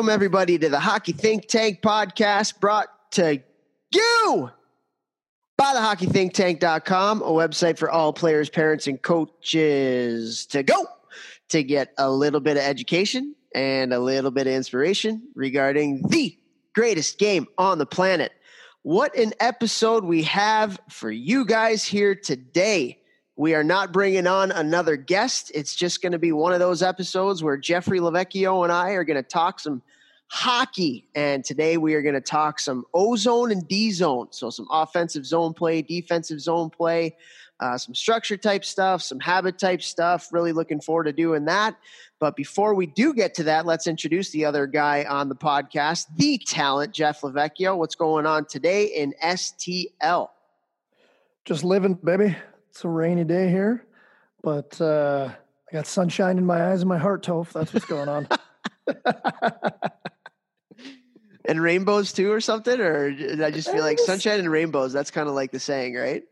Welcome, everybody to the Hockey Think Tank podcast brought to you by the hockeythinktank.com, a website for all players, parents, and coaches to go to get a little bit of education and a little bit of inspiration regarding the greatest game on the planet. What an episode we have for you guys here today. We are not bringing on another guest. It's just going to be one of those episodes where Jeffrey Lavecchio and I are going to talk some hockey. And today we are going to talk some ozone and D zone. So, some offensive zone play, defensive zone play, uh, some structure type stuff, some habit type stuff. Really looking forward to doing that. But before we do get to that, let's introduce the other guy on the podcast, the talent, Jeff Lavecchio. What's going on today in STL? Just living, baby. It's a rainy day here, but uh, I got sunshine in my eyes and my heart, Toph. That's what's going on. and rainbows too, or something? Or I just feel like sunshine and rainbows. That's kind of like the saying, right?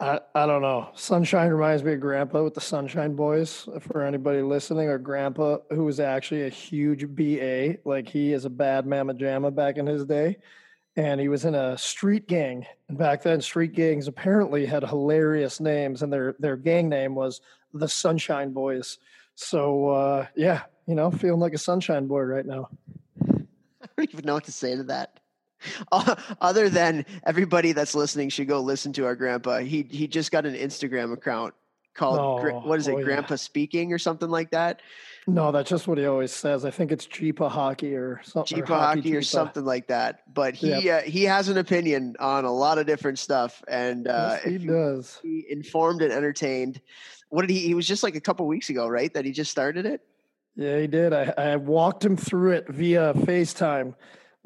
I, I don't know. Sunshine reminds me of Grandpa with the Sunshine Boys. For anybody listening, or Grandpa, who was actually a huge BA, like he is a bad mamma jamma back in his day and he was in a street gang. And back then, street gangs apparently had hilarious names, and their their gang name was the Sunshine Boys. So uh, yeah, you know, feeling like a sunshine boy right now. I don't even know what to say to that. Other than everybody that's listening should go listen to our grandpa. He he just got an Instagram account called oh, what is it, oh, Grandpa yeah. Speaking or something like that. No, that's just what he always says. I think it's Jeepa Hockey or something. Jeepa Hockey, or something like that. But he yep. uh, he has an opinion on a lot of different stuff, and uh, yes, he does. He informed and entertained. What did he? He was just like a couple weeks ago, right? That he just started it. Yeah, he did. I, I walked him through it via FaceTime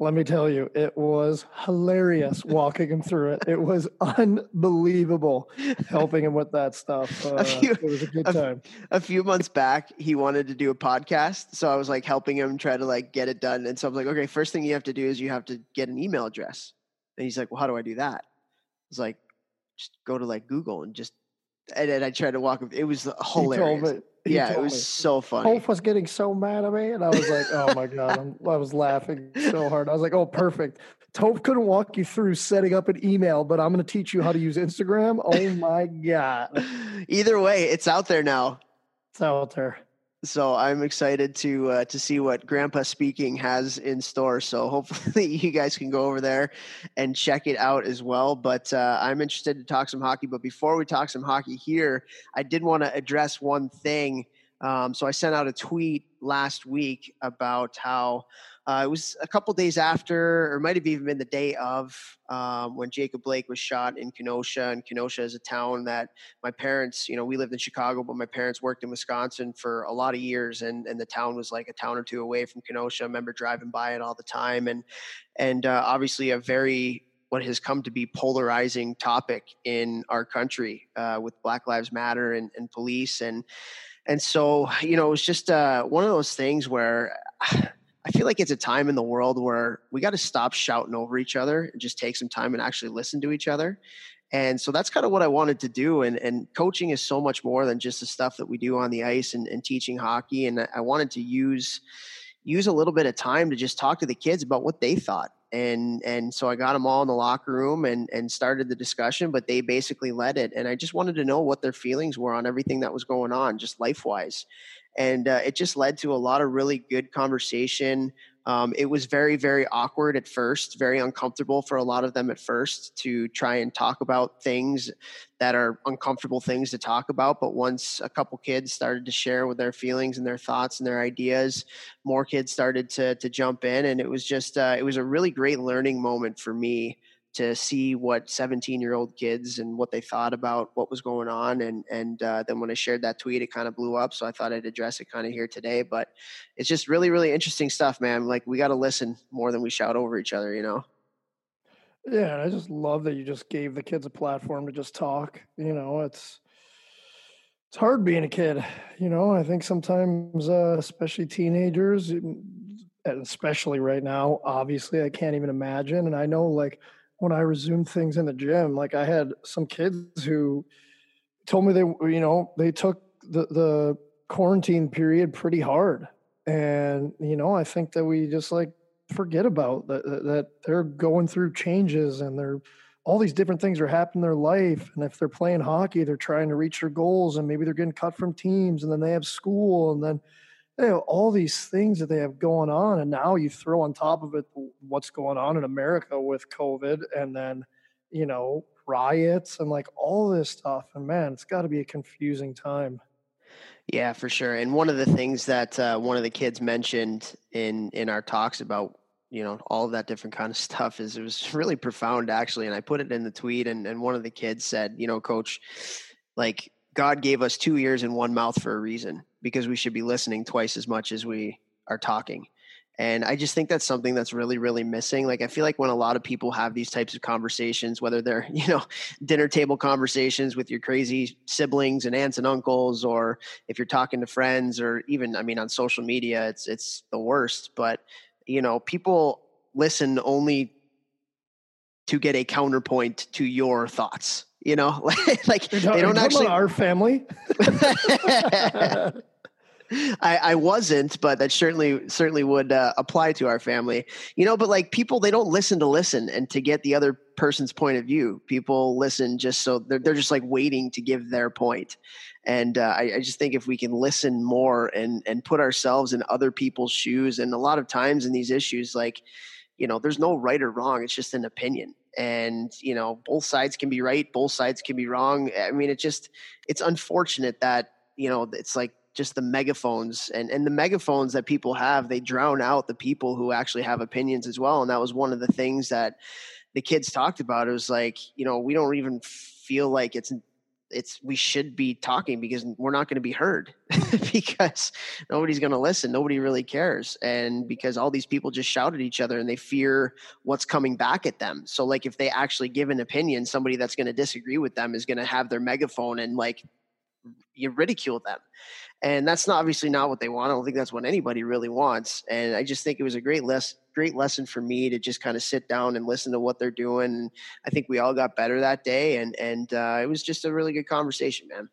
let me tell you, it was hilarious walking him through it. It was unbelievable helping him with that stuff. Uh, few, it was a good time. A, few months back, he wanted to do a podcast. So I was like helping him try to like get it done. And so I was like, okay, first thing you have to do is you have to get an email address. And he's like, well, how do I do that? I was like, just go to like Google and just, and, and I tried to walk him. It was hilarious yeah, it was me. so funny. Hope was getting so mad at me, and I was like, "Oh my god!" I'm, i was laughing so hard. I was like, "Oh, perfect." Toph couldn't walk you through setting up an email, but I'm going to teach you how to use Instagram. Oh my god! Either way, it's out there now. It's out there. So I'm excited to uh, to see what Grandpa Speaking has in store. So hopefully you guys can go over there and check it out as well. But uh, I'm interested to talk some hockey. But before we talk some hockey here, I did want to address one thing. Um, so I sent out a tweet last week about how uh, it was a couple days after, or might have even been the day of, um, when Jacob Blake was shot in Kenosha. And Kenosha is a town that my parents, you know, we lived in Chicago, but my parents worked in Wisconsin for a lot of years, and and the town was like a town or two away from Kenosha. I remember driving by it all the time, and and uh, obviously a very what has come to be polarizing topic in our country uh, with Black Lives Matter and, and police and and so you know it was just uh, one of those things where I feel like it's a time in the world where we got to stop shouting over each other and just take some time and actually listen to each other. And so that's kind of what I wanted to do. And, and coaching is so much more than just the stuff that we do on the ice and, and teaching hockey. And I wanted to use use a little bit of time to just talk to the kids about what they thought. And and so I got them all in the locker room and and started the discussion, but they basically led it. And I just wanted to know what their feelings were on everything that was going on, just life wise and uh, it just led to a lot of really good conversation. Um, it was very, very awkward at first, very uncomfortable for a lot of them at first to try and talk about things that are uncomfortable things to talk about. But once a couple kids started to share with their feelings and their thoughts and their ideas, more kids started to to jump in, and it was just uh, it was a really great learning moment for me to see what 17 year old kids and what they thought about what was going on and and uh, then when i shared that tweet it kind of blew up so i thought i'd address it kind of here today but it's just really really interesting stuff man like we got to listen more than we shout over each other you know? Yeah and i just love that you just gave the kids a platform to just talk you know it's it's hard being a kid you know i think sometimes uh, especially teenagers especially right now obviously i can't even imagine and i know like when I resumed things in the gym, like I had some kids who told me they, you know, they took the, the quarantine period pretty hard. And, you know, I think that we just like forget about that, that they're going through changes and they're, all these different things are happening in their life. And if they're playing hockey, they're trying to reach their goals and maybe they're getting cut from teams and then they have school and then they have all these things that they have going on. And now you throw on top of it what's going on in America with COVID and then, you know, riots and like all this stuff. And man, it's got to be a confusing time. Yeah, for sure. And one of the things that uh, one of the kids mentioned in in our talks about you know all of that different kind of stuff is it was really profound actually and i put it in the tweet and, and one of the kids said you know coach like god gave us two ears and one mouth for a reason because we should be listening twice as much as we are talking and i just think that's something that's really really missing like i feel like when a lot of people have these types of conversations whether they're you know dinner table conversations with your crazy siblings and aunts and uncles or if you're talking to friends or even i mean on social media it's it's the worst but you know, people listen only to get a counterpoint to your thoughts. You know, like they don't actually our family. I, I wasn't, but that certainly certainly would uh, apply to our family. You know, but like people, they don't listen to listen and to get the other person's point of view. People listen just so they're they're just like waiting to give their point. And uh, I, I, just think if we can listen more and and put ourselves in other people's shoes, and a lot of times in these issues, like you know, there's no right or wrong. It's just an opinion, and you know, both sides can be right, both sides can be wrong. I mean, it just it's unfortunate that you know it's like just the megaphones and and the megaphones that people have they drown out the people who actually have opinions as well and that was one of the things that the kids talked about it was like you know we don't even feel like it's it's we should be talking because we're not going to be heard because nobody's going to listen nobody really cares and because all these people just shout at each other and they fear what's coming back at them. So like if they actually give an opinion somebody that's going to disagree with them is going to have their megaphone and like you ridicule them. And that's not obviously not what they want. I don't think that's what anybody really wants. And i just think it was a great less great lesson for me to just kind of sit down and listen to what they're doing and i think we all got better that day and and uh, it was just a really good conversation man.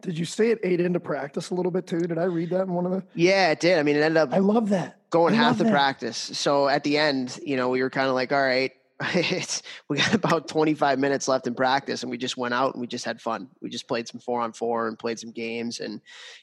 Did you say it ate into practice a little bit too? Did i read that in one of the yeah it did. I mean it ended up i love that. going I half the that. practice. So at the end you know we were kind of like all right it's we got about 25 minutes left in practice and we just went out and we just had fun. We just played some four on four and played some games and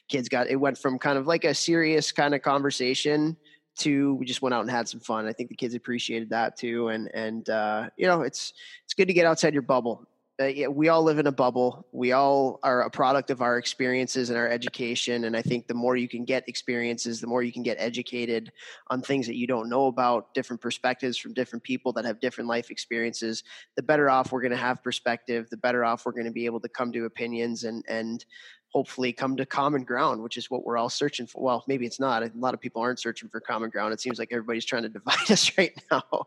kids got it went from kind of like a serious kind of conversation to we just went out and had some fun. I think the kids appreciated that too and and uh, you know it's it's good to get outside your bubble Uh, we all live in a bubble. We all are a product of our experiences and our education. And I think the more you can get experiences, the more you can get educated on things that you don't know about, different perspectives from different people that have different life experiences, the better off we're going to have perspective, the better off we're going to be able to come to opinions and, and hopefully come to common ground, which is what we're all searching for. Well, maybe it's not. A lot of people aren't searching for common ground. It seems like everybody's trying to divide us right now,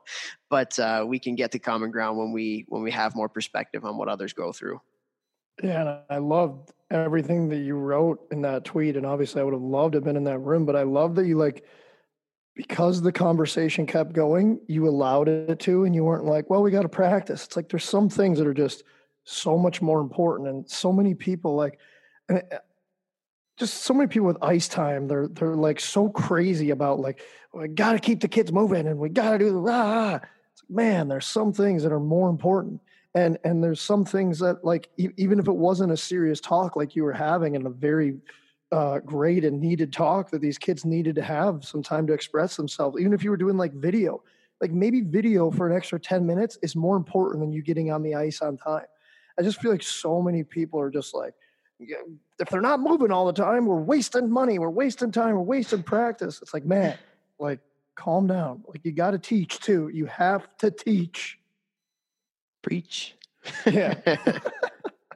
but uh, we can get to common ground when we when we have more perspective on what others go through. Yeah, and I loved everything that you wrote in that tweet, and obviously I would have loved to have been in that room. But I love that you like because the conversation kept going, you allowed it to, and you weren't like, "Well, we got to practice." It's like there's some things that are just so much more important, and so many people like and it, just so many people with ice time they're they're like so crazy about like we got to keep the kids moving and we got to do the ah. man there's some things that are more important and and there's some things that like e- even if it wasn't a serious talk like you were having and a very uh, great and needed talk that these kids needed to have some time to express themselves even if you were doing like video like maybe video for an extra 10 minutes is more important than you getting on the ice on time i just feel like so many people are just like if they're not moving all the time, we're wasting money, we're wasting time, we're wasting practice. It's like, man, like calm down. Like you got to teach too. You have to teach. Preach. Yeah.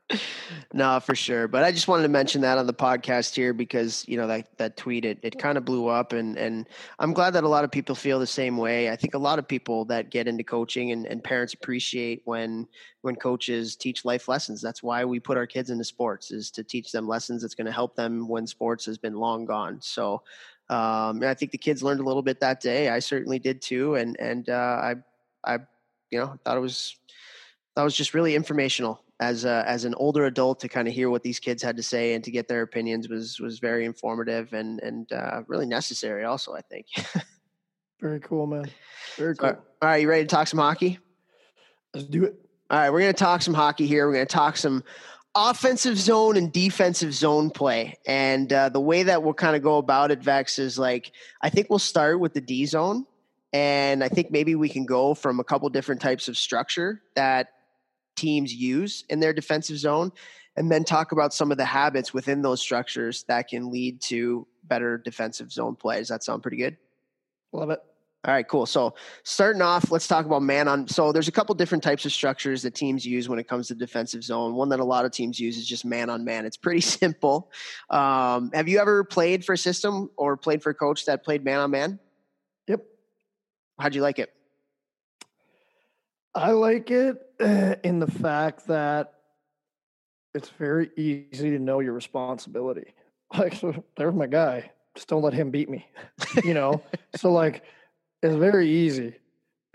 no, for sure. But I just wanted to mention that on the podcast here because you know that that tweet it it kind of blew up, and and I'm glad that a lot of people feel the same way. I think a lot of people that get into coaching and, and parents appreciate when when coaches teach life lessons. That's why we put our kids into sports is to teach them lessons that's going to help them when sports has been long gone. So. Um, I think the kids learned a little bit that day. I certainly did too, and and uh, I, I, you know, thought it was that was just really informational as a, as an older adult to kind of hear what these kids had to say and to get their opinions was was very informative and and uh, really necessary. Also, I think. very cool, man. Very cool. All right, you ready to talk some hockey? Let's do it. All right, we're going to talk some hockey here. We're going to talk some offensive zone and defensive zone play. And uh, the way that we'll kind of go about it, Vex, is like I think we'll start with the D zone. And I think maybe we can go from a couple different types of structure that teams use in their defensive zone and then talk about some of the habits within those structures that can lead to better defensive zone play. Does that sound pretty good? Love it. All right, cool. So starting off, let's talk about man on. So there's a couple different types of structures that teams use when it comes to defensive zone. One that a lot of teams use is just man on man. It's pretty simple. Um, have you ever played for a system or played for a coach that played man on man? Yep. How'd you like it? I like it eh, in the fact that it's very easy to know your responsibility. Like, so there's my guy. Just don't let him beat me. you know. so like it's very easy.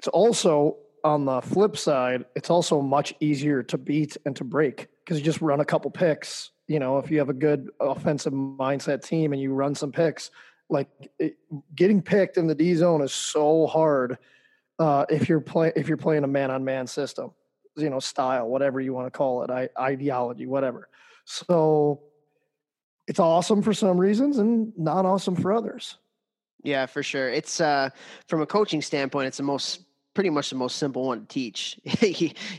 It's also on the flip side, it's also much easier to beat and to break because you just run a couple picks. You know, if you have a good offensive mindset team and you run some picks, like it, getting picked in the D zone is so hard uh, if you're playing if you're playing a man on man system, you know, style, whatever you want to call it, I, ideology, whatever. So it's awesome for some reasons and not awesome for others. Yeah, for sure. It's uh, from a coaching standpoint, it's the most pretty much the most simple one to teach.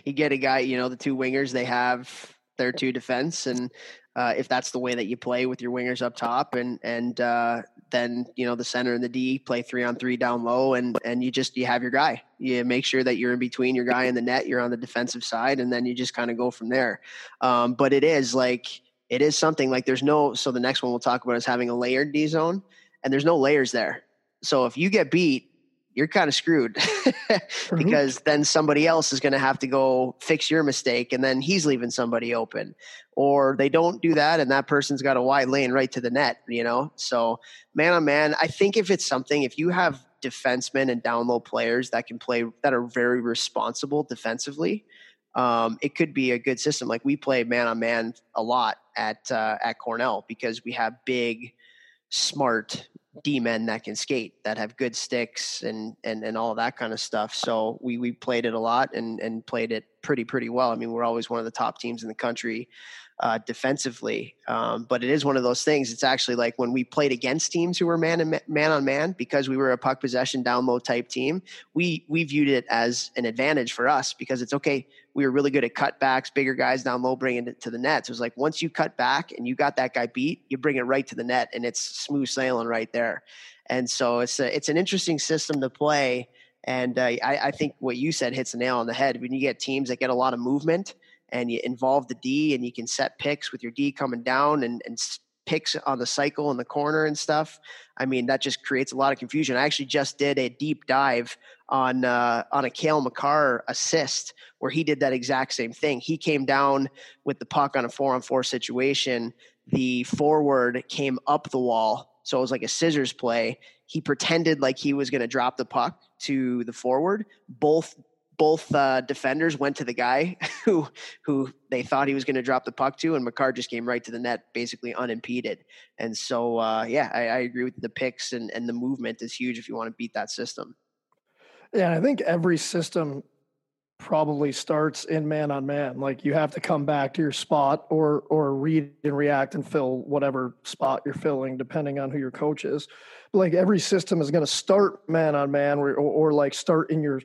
you, get a guy, you know, the two wingers they have their two defense, and uh, if that's the way that you play with your wingers up top, and and uh, then you know the center and the D play three on three down low, and and you just you have your guy. You make sure that you're in between your guy and the net. You're on the defensive side, and then you just kind of go from there. Um, but it is like it is something like there's no. So the next one we'll talk about is having a layered D zone and there's no layers there. So if you get beat, you're kind of screwed mm-hmm. because then somebody else is going to have to go fix your mistake and then he's leaving somebody open. Or they don't do that and that person's got a wide lane right to the net you know? So man on man i think if it's something if you have defensemen and down low players that can play that are very responsible defensively um, it could be a good system. Like we play man on man a lot at uh, at cornell because we have big smart D men that can skate that have good sticks and and and all that kind of stuff. So we we played it a lot and and played it pretty pretty well. I mean, we're always one of the top teams in the country uh, defensively. Um, but it is one of those things. It's actually like when we played against teams who were man and man on man because we were a puck possession down low type team. We we viewed it as an advantage for us because it's okay. We were really good at cutbacks, bigger guys down low, bringing it to the net. So it was like once you cut back and you got that guy beat, you bring it right to the net, and it's smooth sailing right there. And so it's a, it's an interesting system to play. And uh, I, I think what you said hits the nail on the head. When you get teams that get a lot of movement and you involve the D and you can set picks with your D coming down and, and picks on the cycle in the corner and stuff. I mean, that just creates a lot of confusion. I actually just did a deep dive on uh, on a Kale Makar assist where he did that exact same thing. He came down with the puck on a four on four situation. The forward came up the wall, so it was like a scissors play. He pretended like he was going to drop the puck to the forward. Both both uh, defenders went to the guy who who they thought he was going to drop the puck to, and Makar just came right to the net, basically unimpeded. And so, uh, yeah, I, I, agree with the picks and, and the movement is huge if you want to beat that system. Yeah, I think every system probably starts in man on man. Like you have to come back to your spot or or read and react and fill whatever spot you're filling, depending on who your coach is. But like every system is going to start man on man, or, or like start in your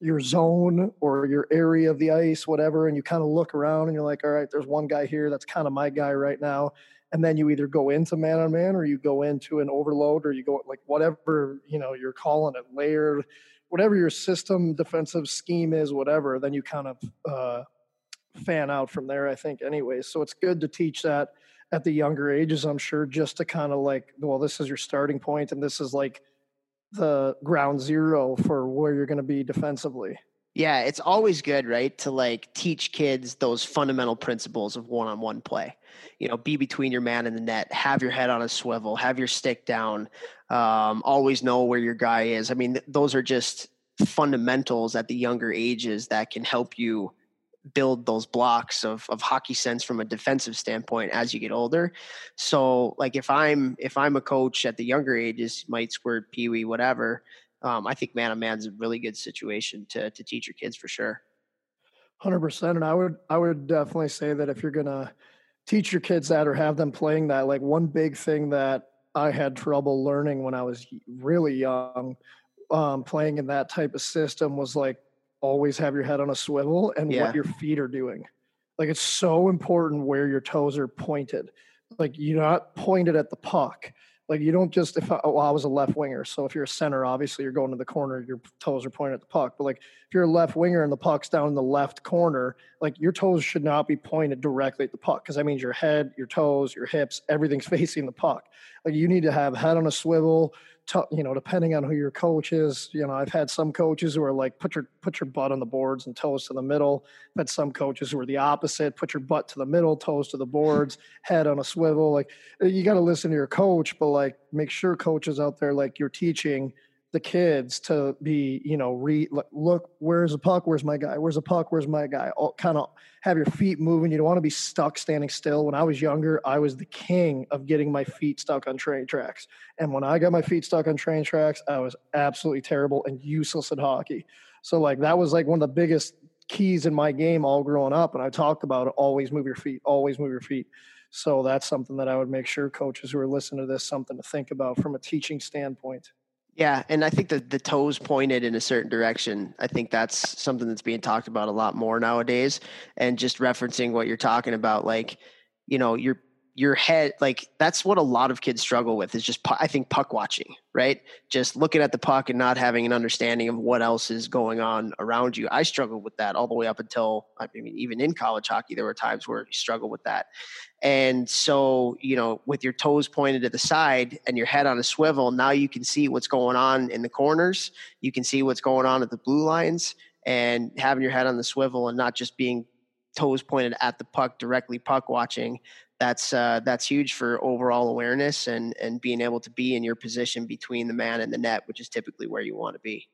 your zone or your area of the ice, whatever, and you kind of look around and you're like, all right, there's one guy here that's kind of my guy right now. And then you either go into man on man or you go into an overload or you go like whatever, you know, you're calling it layered, whatever your system defensive scheme is, whatever, then you kind of uh, fan out from there, I think, anyways. So it's good to teach that at the younger ages, I'm sure, just to kind of like, well, this is your starting point and this is like the ground zero for where you're going to be defensively. Yeah, it's always good, right, to like teach kids those fundamental principles of one-on-one play. You know, be between your man and the net, have your head on a swivel, have your stick down, um, always know where your guy is. I mean, th- those are just fundamentals at the younger ages that can help you build those blocks of, of hockey sense from a defensive standpoint as you get older. So like if I'm if I'm a coach at the younger ages, might squirt, peewee, whatever, um, I think man on man's a really good situation to to teach your kids for sure. Hundred percent, and I would I would definitely say that if you're gonna teach your kids that or have them playing that, like one big thing that I had trouble learning when I was really young, um, playing in that type of system was like always have your head on a swivel and yeah. what your feet are doing. Like it's so important where your toes are pointed. Like you're not pointed at the puck. Like you don't just if I, well, I was a left winger, so if you're a center, obviously you're going to the corner, your toes are pointed at the puck. But like if you're a left winger and the puck's down in the left corner, like your toes should not be pointed directly at the puck because that means your head, your toes, your hips, everything's facing the puck. Like you need to have head on a swivel, t- you know, depending on who your coach is, you know, I've had some coaches who are like, put your put your butt on the boards and toes to the middle. I've some coaches who are the opposite, put your butt to the middle, toes to the boards, head on a swivel. Like you got to listen to your coach, but like make sure coaches out there like you're teaching the kids to be, you know, re look, where's the puck? Where's my guy? Where's the puck? Where's my guy? All kind of have your feet moving. You don't want to be stuck standing still. When I was younger, I was the king of getting my feet stuck on train tracks. And when I got my feet stuck on train tracks, I was absolutely terrible and useless at hockey. So like that was like one of the biggest keys in my game all growing up. And I talked about it, always move your feet, always move your feet. So that's something that I would make sure coaches who are listening to this something to think about from a teaching standpoint. Yeah, and I think that the toes pointed in a certain direction. I think that's something that's being talked about a lot more nowadays. And just referencing what you're talking about, like, you know, your your head, like that's what a lot of kids struggle with is just I think puck watching, right? Just looking at the puck and not having an understanding of what else is going on around you. I struggled with that all the way up until I mean, even in college hockey, there were times where you struggle with that. And so, you know, with your toes pointed to the side and your head on a swivel, now you can see what's going on in the corners. You can see what's going on at the blue lines and having your head on the swivel and not just being toes pointed at the puck directly puck watching that's uh, that's huge for overall awareness and and being able to be in your position between the man and the net which is typically where you want to be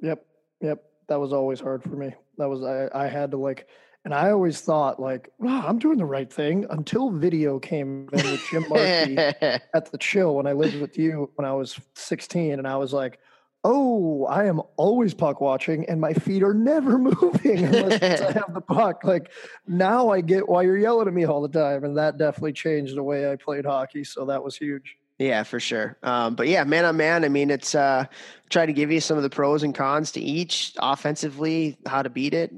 yep yep that was always hard for me that was i i had to like and I always thought, like, wow, I'm doing the right thing until video came in with Jim Markey at the chill when I lived with you when I was 16. And I was like, oh, I am always puck watching and my feet are never moving unless I have the puck. Like now I get why you're yelling at me all the time. And that definitely changed the way I played hockey. So that was huge. Yeah, for sure. Um, but yeah, man on man, I mean, it's uh, try to give you some of the pros and cons to each offensively, how to beat it,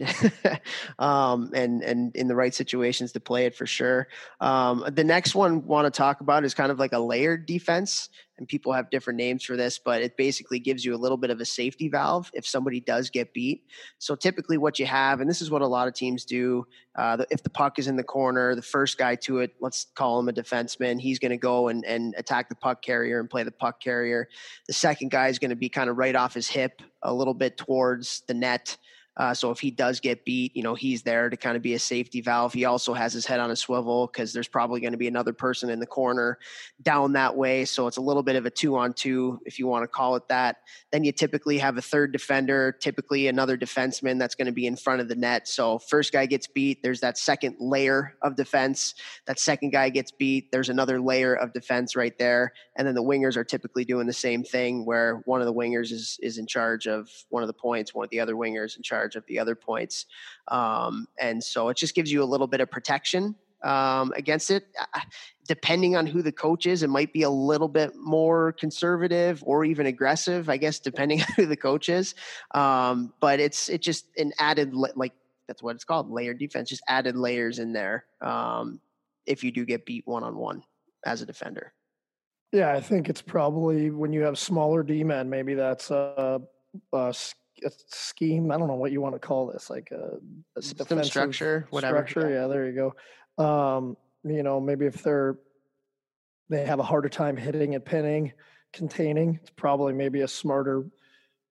um, and and in the right situations to play it for sure. Um, the next one want to talk about is kind of like a layered defense and people have different names for this, but it basically gives you a little bit of a safety valve if somebody does get beat. So typically, what you have, and this is what a lot of teams do, uh, if the puck is in the corner, the first guy to it, let's call him a defenseman, he's going to go and, and attack the puck carrier and play the puck carrier. The second guy is going to be kind of right off his hip, a little bit towards the net. Uh, so if he does get beat, you know, he's there to kind of be a safety valve. He also has his head on a swivel because there's probably going to be another person in the corner down that way. So it's a little bit of a two on two, if you want to call it that. Then you typically have a third defender, typically another defenseman that's going to be in front of the net. So first guy gets beat, there's that second layer of defense. That second guy gets beat, there's another layer of defense right there. And then the wingers are typically doing the same thing where one of the wingers is is in charge of one of the points, one of the other wingers in charge charge of the other points. Um, and so it just gives you a little bit of protection um, against it. Depending on who the coach is, it might be a little bit more conservative or even aggressive, I guess, depending on who the coach is. Um, but it's it's just an added like that's what it's called layered defense, just added layers in there. Um, if you do get beat one on one as a defender. Yeah, I think it's probably when you have smaller D men, maybe that's a, a a scheme. I don't know what you want to call this, like a, a system structure, whatever. Structure, yeah. yeah, there you go. Um, you know, maybe if they're they have a harder time hitting and pinning, containing, it's probably maybe a smarter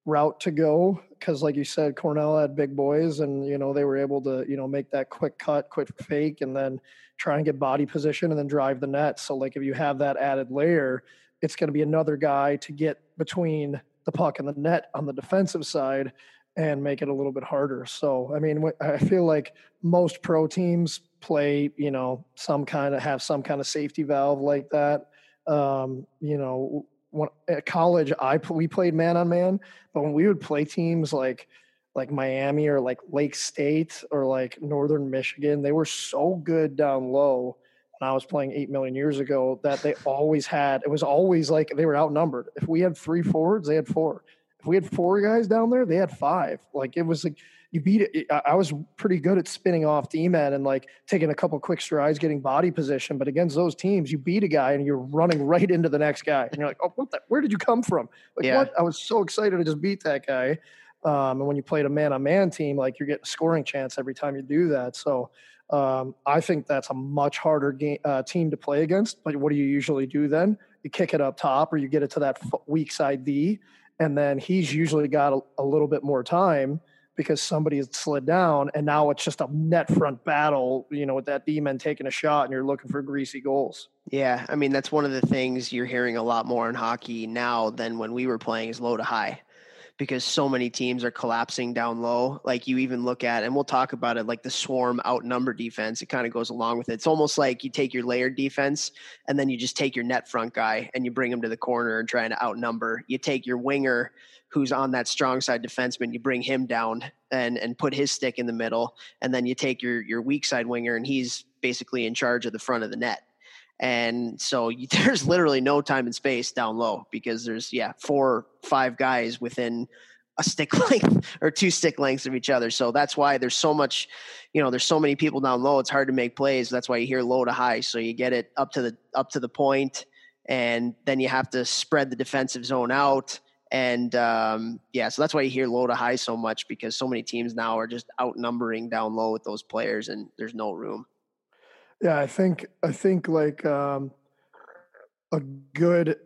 route to go because like you said cornell had big boys and you know they were able to you know make that quick cut quick fake and then try and get body position and then drive the net so like if you have that added layer it's going to be another guy to get between the puck in the net on the defensive side and make it a little bit harder. So, I mean, I feel like most pro teams play, you know, some kind of have some kind of safety valve like that. Um, you know, when at college, I we played man on man, but when we would play teams like like Miami or like Lake State or like Northern Michigan, they were so good down low when I was playing eight million years ago that they always had it was always like they were outnumbered. If we had three forwards, they had four. If we had four guys down there, they had five. Like it was like you beat it. I was pretty good at spinning off D man and like taking a couple quick strides, getting body position. But against those teams, you beat a guy and you're running right into the next guy, and you're like, "Oh, what? The, where did you come from? Like, yeah. what? I was so excited to just beat that guy." Um, and when you played a man on man team, like you're getting a scoring chance every time you do that. So um, I think that's a much harder game, uh, team to play against. But what do you usually do then? You kick it up top, or you get it to that weak side D, and then he's usually got a, a little bit more time because somebody has slid down, and now it's just a net front battle. You know, with that D man taking a shot, and you're looking for greasy goals. Yeah, I mean that's one of the things you're hearing a lot more in hockey now than when we were playing is low to high because so many teams are collapsing down low. Like you even look at, and we'll talk about it, like the swarm outnumber defense. It kind of goes along with it. It's almost like you take your layered defense and then you just take your net front guy and you bring him to the corner and trying to outnumber. You take your winger who's on that strong side defenseman, you bring him down and and put his stick in the middle, and then you take your your weak side winger and he's basically in charge of the front of the net. And so there's literally no time and space down low because there's, yeah, four, five guys within a stick length or two stick lengths of each other. So that's why there's so much, you know, there's so many people down low. It's hard to make plays. That's why you hear low to high. So you get it up to the, up to the point and then you have to spread the defensive zone out. And um, yeah, so that's why you hear low to high so much because so many teams now are just outnumbering down low with those players and there's no room. Yeah, I think I think like um, a good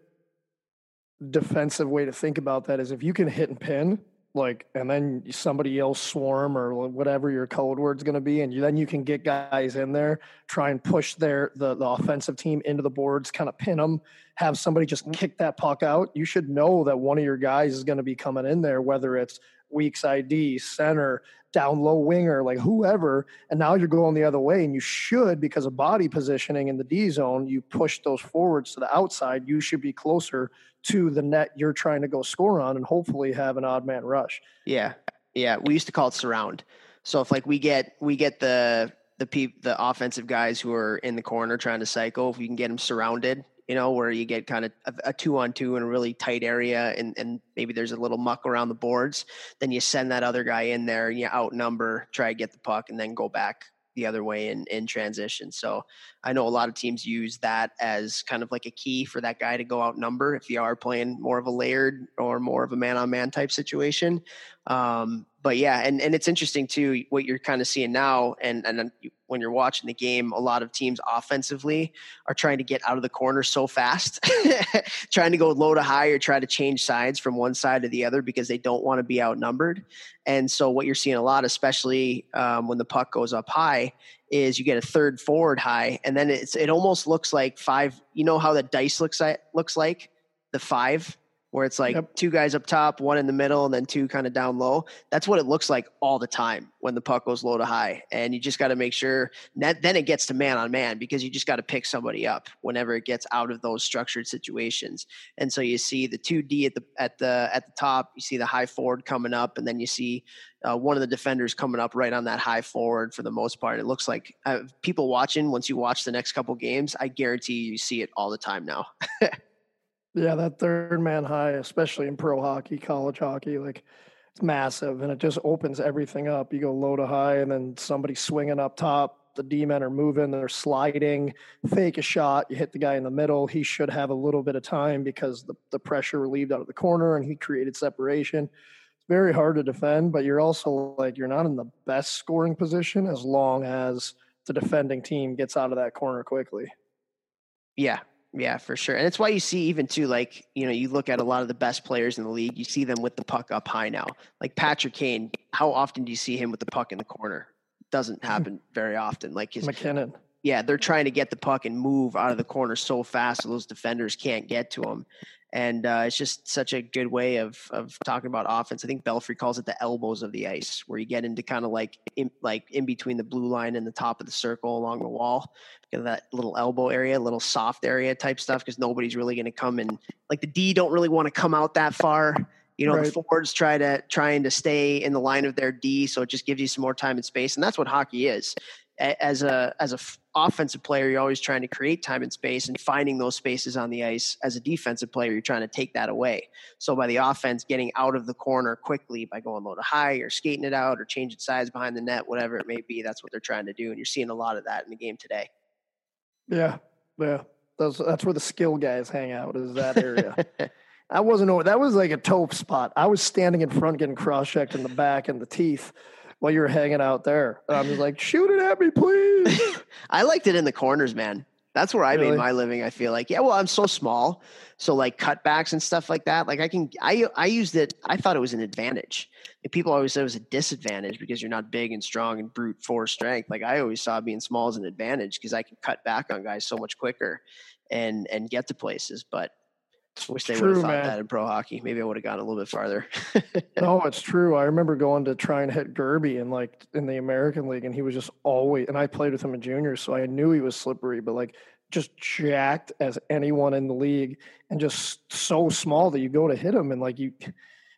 defensive way to think about that is if you can hit and pin, like, and then somebody else swarm or whatever your code word's going to be, and you, then you can get guys in there, try and push their the, the offensive team into the boards, kind of pin them, have somebody just kick that puck out. You should know that one of your guys is going to be coming in there, whether it's weak side D, center, down low winger, like whoever, and now you're going the other way. And you should, because of body positioning in the D zone, you push those forwards to the outside. You should be closer to the net you're trying to go score on and hopefully have an odd man rush. Yeah. Yeah. We used to call it surround. So if like we get we get the the pe- the offensive guys who are in the corner trying to cycle, if we can get them surrounded, you know, where you get kind of a, two on two in a really tight area and, and maybe there's a little muck around the boards, then you send that other guy in there and you outnumber, try to get the puck and then go back the other way in, in transition. So I know a lot of teams use that as kind of like a key for that guy to go outnumber if you are playing more of a layered or more of a man on man type situation. Um, but yeah, and, and it's interesting too what you're kind of seeing now, and and when you're watching the game, a lot of teams offensively are trying to get out of the corner so fast, trying to go low to high or try to change sides from one side to the other because they don't want to be outnumbered. And so what you're seeing a lot, especially um, when the puck goes up high, is you get a third forward high, and then it's it almost looks like five. You know how the dice looks like looks like the five where it's like yep. two guys up top, one in the middle, and then two kind of down low. That's what it looks like all the time when the puck goes low to high. And you just got to make sure that then it gets to man on man because you just got to pick somebody up whenever it gets out of those structured situations. And so you see the two D at the at the at the top, you see the high forward coming up, and then you see uh, one of the defenders coming up right on that high forward for the most part. It looks like uh, people watching. Once you watch the next couple games, I guarantee you see it all the time now. Yeah, that third man high, especially in pro hockey, college hockey, like it's massive and it just opens everything up. You go low to high and then somebody swinging up top. The D men are moving, they're sliding, fake a shot. You hit the guy in the middle. He should have a little bit of time because the, the pressure relieved out of the corner and he created separation. It's very hard to defend, but you're also like, you're not in the best scoring position as long as the defending team gets out of that corner quickly. Yeah, yeah, for sure. And it's why you see even too, like, you know, you look at a lot of the best players in the league, you see them with the puck up high now. Like Patrick Kane, how often do you see him with the puck in the corner? Doesn't happen very often. Like his MacKinnon. Yeah, they're trying to get the puck and move out of the corner so fast so those defenders can't get to them. And uh, it's just such a good way of of talking about offense. I think Belfry calls it the elbows of the ice, where you get into kind of like in, like in between the blue line and the top of the circle along the wall, kind of that little elbow area, a little soft area type stuff, because nobody's really going to come and Like the D don't really want to come out that far. You know, right. the forwards try to trying to stay in the line of their D, so it just gives you some more time and space, and that's what hockey is as a as a f- offensive player, you're always trying to create time and space and finding those spaces on the ice. As a defensive player, you're trying to take that away. So by the offense getting out of the corner quickly by going low to high or skating it out or changing sides behind the net, whatever it may be, that's what they're trying to do. And you're seeing a lot of that in the game today. Yeah, yeah, that's that's where the skill guys hang out. Is that area? I wasn't over. That was like a top spot. I was standing in front, getting cross checked in the back and the teeth while you were hanging out there. I was like, shoot it at me, please. I liked it in the corners, man. That's where I really? made my living. I feel like, yeah. Well, I'm so small, so like cutbacks and stuff like that. Like I can, I I used it. I thought it was an advantage. And people always said it was a disadvantage because you're not big and strong and brute force strength. Like I always saw being small as an advantage because I can cut back on guys so much quicker and and get to places. But Wish they would have thought man. that in pro hockey. Maybe I would have gone a little bit farther. no, it's true. I remember going to try and hit Gerby in like in the American League, and he was just always. And I played with him in juniors, so I knew he was slippery, but like just jacked as anyone in the league, and just so small that you go to hit him, and like you,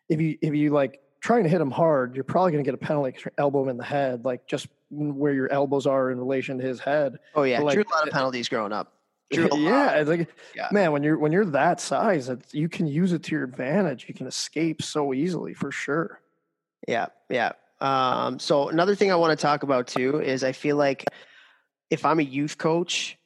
if you if you like trying to hit him hard, you're probably going to get a penalty because elbow him in the head, like just where your elbows are in relation to his head. Oh yeah, but, like, drew a lot of penalties growing up. yeah, it's like yeah. man, when you're when you're that size, you can use it to your advantage. You can escape so easily for sure. Yeah, yeah. Um, so another thing I want to talk about too is I feel like if I'm a youth coach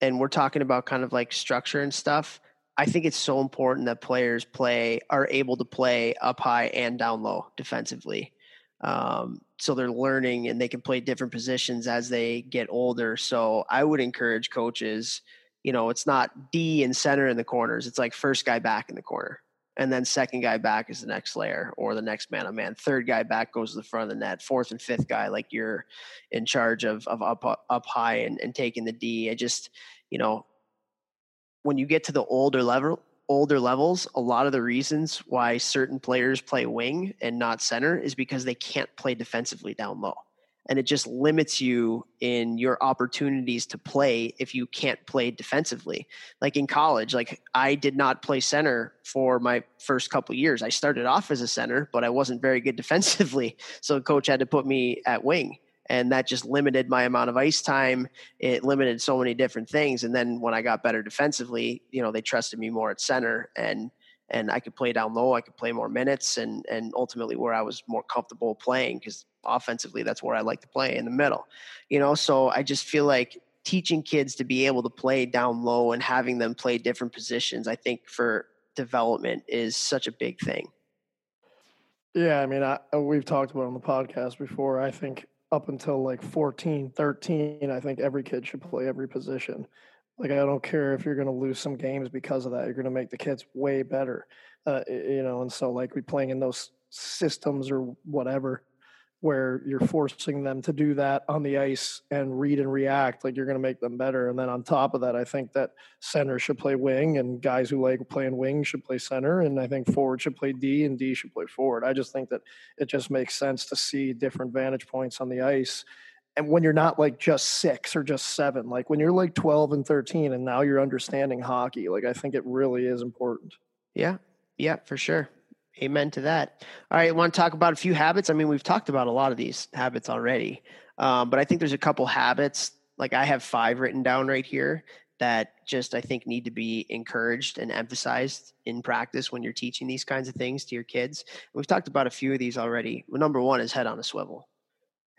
and we're talking about kind of like structure and stuff, I think it's so important that players play are able to play up high and down low defensively. Um, so they're learning and they can play different positions as they get older. So I would encourage coaches you know, it's not D and center in the corners. It's like first guy back in the corner. And then second guy back is the next layer or the next man on man. Third guy back goes to the front of the net. Fourth and fifth guy, like you're in charge of, of up, up high and, and taking the D. I just, you know, when you get to the older level, older levels, a lot of the reasons why certain players play wing and not center is because they can't play defensively down low and it just limits you in your opportunities to play if you can't play defensively. Like in college like i did not play center for my first couple years. I started off as a center but i wasn't very good defensively. So coach had to put me at wing and that just limited my amount of ice time. It limited so many different things. And then when i got better defensively you know they trusted me more at center and and I could play down low. I could play more minutes, and and ultimately where I was more comfortable playing because offensively that's where I like to play in the middle, you know. So I just feel like teaching kids to be able to play down low and having them play different positions, I think for development is such a big thing. Yeah, I mean, I, uh, we've talked about on the podcast before. I think up until like 14, 13, I think every kid should play every position. Like I don't care if you're going to lose some games because of that. You're going to make the kids way better, uh, you know. And so like we playing in those systems or whatever, where you're forcing them to do that on the ice and read and react, like you're going to make them better. And then on top of that, I think that center should play wing, and guys who like playing wing should play center, and I think forward should play D, and D should play forward. I just think that it just makes sense to see different vantage points on the ice and when you're not like just six or just seven, like when you're like 12 and 13 and now you're understanding hockey, like I think it really is important. Yeah. Yeah, for sure. Amen to that. All right. I want to talk about a few habits. I mean, we've talked about a lot of these habits already, um, but I think there's a couple habits. Like I have five written down right here that just I think need to be encouraged and emphasized in practice when you're teaching these kinds of things to your kids. We've talked about a few of these already. Well, number one is head on a swivel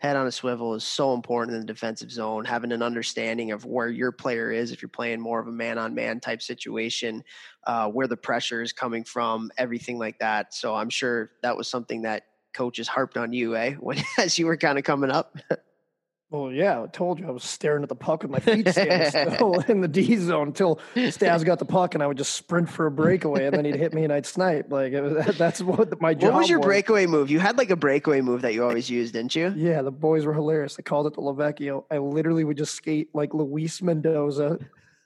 head on a swivel is so important in the defensive zone. Having an understanding of where your player is, if you're playing more of a man on man type situation, uh, where the pressure is coming from, everything like that. So I'm sure that was something that coaches harped on you, eh? When as you were kind of coming up. Well, yeah, I told you I was staring at the puck with my feet still in the D zone until Stas got the puck, and I would just sprint for a breakaway, and then he'd hit me and I'd snipe. Like was, that's what my job. Was. What was your was. breakaway move? You had like a breakaway move that you always used, didn't you? Yeah, the boys were hilarious. They called it the Lavecchio. I literally would just skate like Luis Mendoza.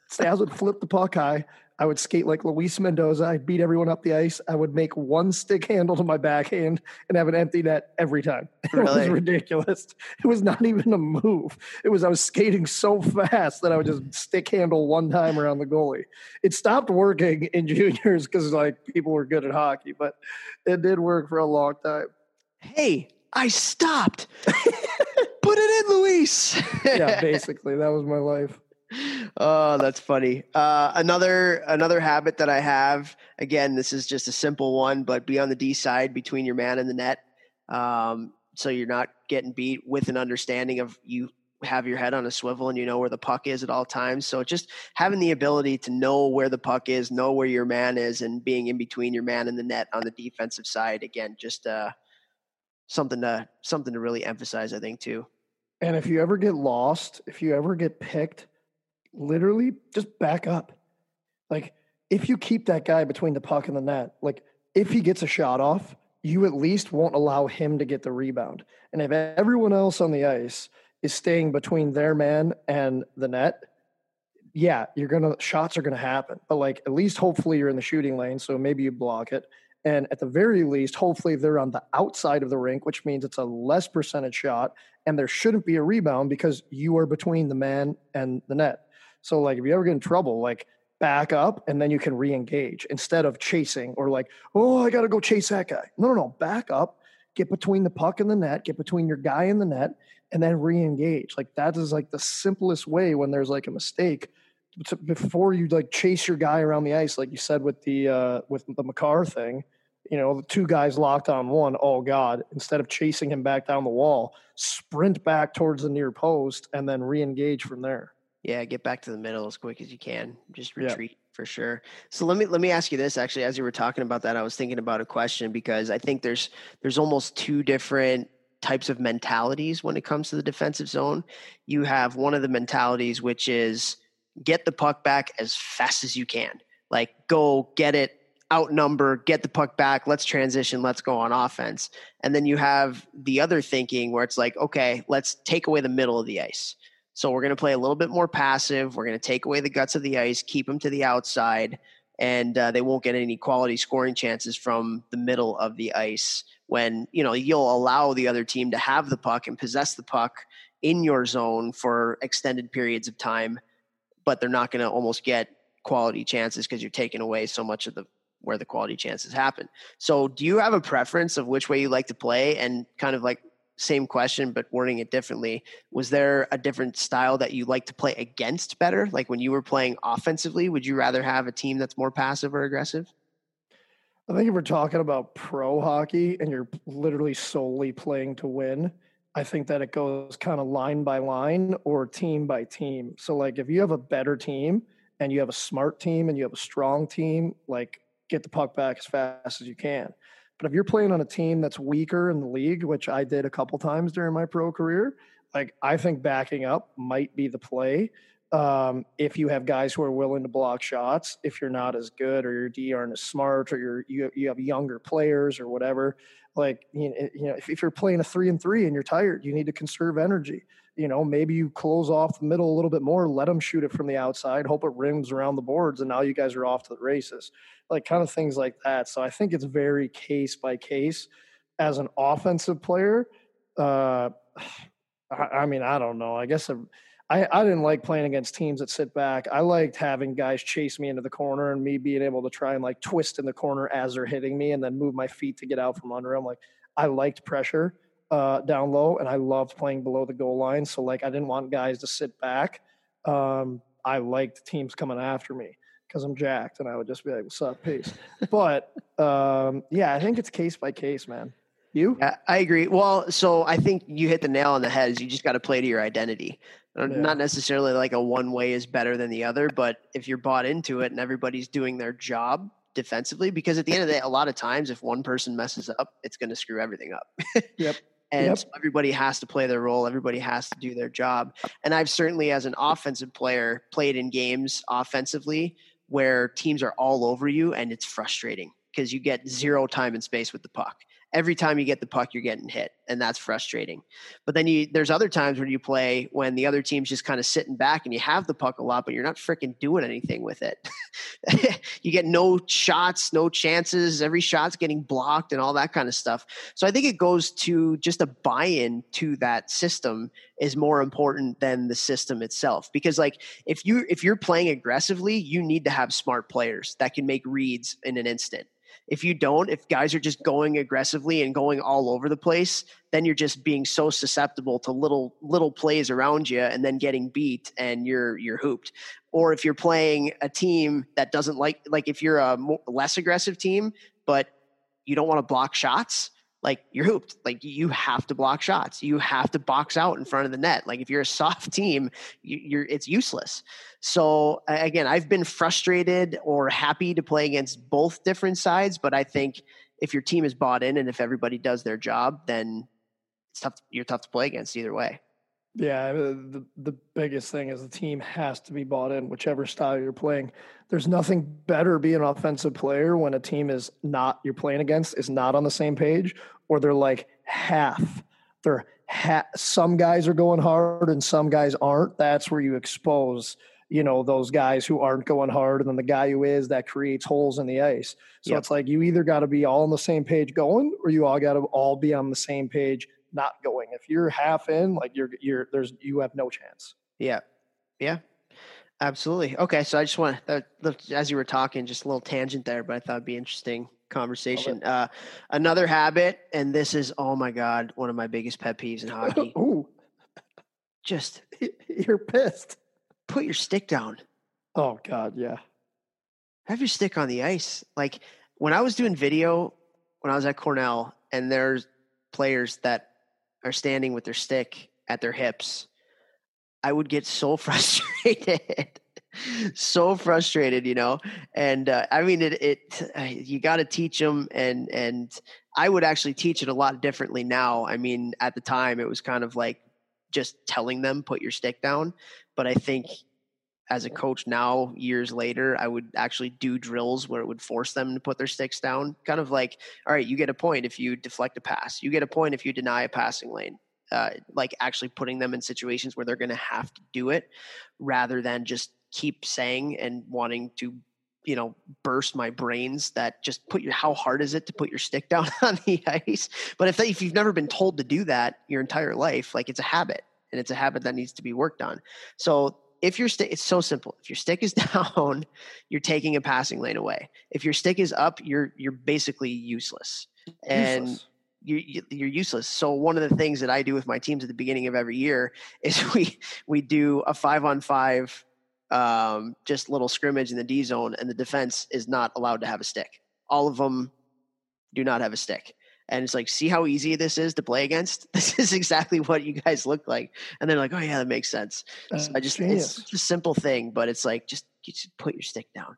Stas would flip the puck high. I would skate like Luis Mendoza. I'd beat everyone up the ice. I would make one stick handle to my backhand and have an empty net every time. It Really? was ridiculous. It was not even a move. It was I was skating so fast that I would just stick handle one time around the goalie. It stopped working in juniors because like people were good at hockey, but it did work for a long time. Hey, I stopped. Put it in, Luis. Yeah, basically that was my life. Oh, that's funny. Uh, another another habit that I have. Again, this is just a simple one, but be on the D side between your man and the net, um, so you're not getting beat with an understanding of you have your head on a swivel and you know where the puck is at all times. So just having the ability to know where the puck is, know where your man is, and being in between your man and the net on the defensive side. Again, just uh, something to something to really emphasize. I think too. And if you ever get lost, if you ever get picked, literally just back up. Like if you keep that guy between the puck and the net, like if he gets a shot off, you at least won't allow him to get the rebound. And if everyone else on the ice is staying between their man and the net, yeah, you're gonna shots are gonna happen. But like at least hopefully you're in the shooting lane, so maybe you block it. And at the very least, hopefully they're on the outside of the rink, which means it's a less percentage shot, and there shouldn't be a rebound because you are between the man and the net. So like if you ever get in trouble, like back up and then you can re-engage instead of chasing or like, oh, I gotta go chase that guy. No, no, no. Back up, get between the puck and the net, get between your guy and the net, and then re-engage. Like that is like the simplest way when there's like a mistake to, before you like chase your guy around the ice, like you said with the uh with the McCarr thing. You know, the two guys locked on one. Oh God! Instead of chasing him back down the wall, sprint back towards the near post and then re-engage from there. Yeah, get back to the middle as quick as you can. Just Yeah. retreat for sure. So let me let me ask you this actually as you were talking about that I was thinking about a question because I think there's there's almost two different types of mentalities when it comes to the defensive zone. You have one of the mentalities which is get the puck back as fast as you can. Like go get it outnumber, get the puck back, let's transition, let's go on offense. And then you have the other thinking where it's like, okay, let's take away the middle of the ice. So we're going to play a little bit more passive. We're going to take away the guts of the ice, keep them to the outside, and uh, they won't get any quality scoring chances from the middle of the ice. When you know you'll allow the other team to have the puck and possess the puck in your zone for extended periods of time, but they're not going to almost get quality chances because you're taking away so much of the where the quality chances happen. So, do you have a preference of which way you like to play? And kind of like same question, but wording it differently. Was there a different style that you like to play against better? Like when you were playing offensively, would you rather have a team that's more passive or aggressive? I think if we're talking about pro hockey and you're literally solely playing to win, I think that it goes kind of line by line or team by team. So, like, if you have a better team and you have a smart team and you have a strong team, like, get the puck back as fast as you can. But if you're playing on a team that's weaker in the league, which I did a couple times during my pro career, like, I think backing up might be the play um, if you have guys who are willing to block shots, if you're not as good or your D aren't as smart or you're, you, you have younger players or whatever, like, you know, if, if you're playing a three and three and you're tired, you need to conserve energy. You know, maybe you close off the middle a little bit more, let them shoot it from the outside, hope it rims around the boards, and now you guys are off to the races. Like, kind of things like that. So I think it's very case by case. As an offensive player, uh, I, I mean, I don't know. I guess I'm, I, I didn't like playing against teams that sit back. I liked having guys chase me into the corner and me being able to try and like twist in the corner as they're hitting me and then move my feet to get out from under them. Like I liked pressure uh, down low and I loved playing below the goal line. So like I didn't want guys to sit back. Um, I liked teams coming after me because I'm jacked and I would just be like, "What's up, peace." but um, yeah, I think it's case by case, man. You? Yeah, I agree. Well, so I think you hit the nail on the head. Is you just got to play to your identity. Uh, Yeah. Not necessarily like a one way is better than the other, but if you're bought into it and everybody's doing their job defensively, because at the end of the day, a lot of times if one person messes up, it's going to screw everything up. Yep. And Yep. so everybody has to play their role. Everybody has to do their job. And I've certainly, as an offensive player, played in games offensively where teams are all over you and it's frustrating because you get zero time and space with the puck. Every time you get the puck, you're getting hit, and that's frustrating. But then you there's other times where you play when the other team's just kind of sitting back and you have the puck a lot, but you're not freaking doing anything with it. you get no shots, no chances. Every shot's getting blocked and all that kind of stuff. So I think it goes to just a buy-in to that system is more important than the system itself. Because like if you if you're playing aggressively, you need to have smart players that can make reads in an instant. If you don't, if guys are just going aggressively and going all over the place, then you're just being so susceptible to little little plays around you and then getting beat and you're you're hooped. Or if you're playing a team that doesn't like like if you're a more, less aggressive team but you don't want to block shots, like you're hooped. Like you have to block shots. You have to box out in front of the net. Like if you're a soft team, you, you're it's useless. So again, I've been frustrated or happy to play against both different sides, but I think if your team is bought in and if everybody does their job, then it's tough. You're tough to play against either way. Yeah, uh, the the biggest thing is the team has to be bought in, whichever style you're playing. There's nothing better being an offensive player when a team is not you're playing against is not on the same page, or they're like half. They're ha- some guys are going hard and some guys aren't. That's where you expose, you know, those guys who aren't going hard, and then the guy who is that creates holes in the ice. So Yep. it's like you either got to be all on the same page going, or you all got to all be on the same page not going. If you're half in, like you're you're there's you have no chance. Yeah. Yeah. Absolutely. Okay. So I just want to, as you were talking, just a little tangent there, but I thought it'd be interesting conversation. Uh, another habit, and this is, oh my God, one of my biggest pet peeves in hockey. Ooh, just you're pissed. put your stick down. Oh God, yeah. Have your stick on the ice. Like when I was doing video, when I was at Cornell, and there's players that are standing with their stick at their hips, I would get so frustrated. so frustrated, you know. And uh, I mean, it. It you got to teach them, and and I would actually teach it a lot differently now. I mean, at the time, it was kind of like just telling them put your stick down, but I think as a coach now years later i would actually do drills where it would force them to put their sticks down kind of like all right you get a point if you deflect a pass you get a point if you deny a passing lane uh, like actually putting them in situations where they're going to have to do it rather than just keep saying and wanting to you know burst my brains that just put your how hard is it to put your stick down on the ice? But if they, if you've never been told to do that your entire life like it's a habit and it's a habit that needs to be worked on. So if your stick it's so simple. If your stick is down you're taking a passing lane away. If your stick is up you're you're basically useless. And Useless. you, you you're useless. So one of the things that i do with my teams at the beginning of every year is we we do a five on five um, just little scrimmage in the d zone and the defense is not allowed to have a stick all of them do not have a stick and it's like see how easy this is to play against this is exactly what you guys look like and they're like oh yeah that makes sense so Uh, I just genius. it's a simple thing, but it's like just you just put your stick down.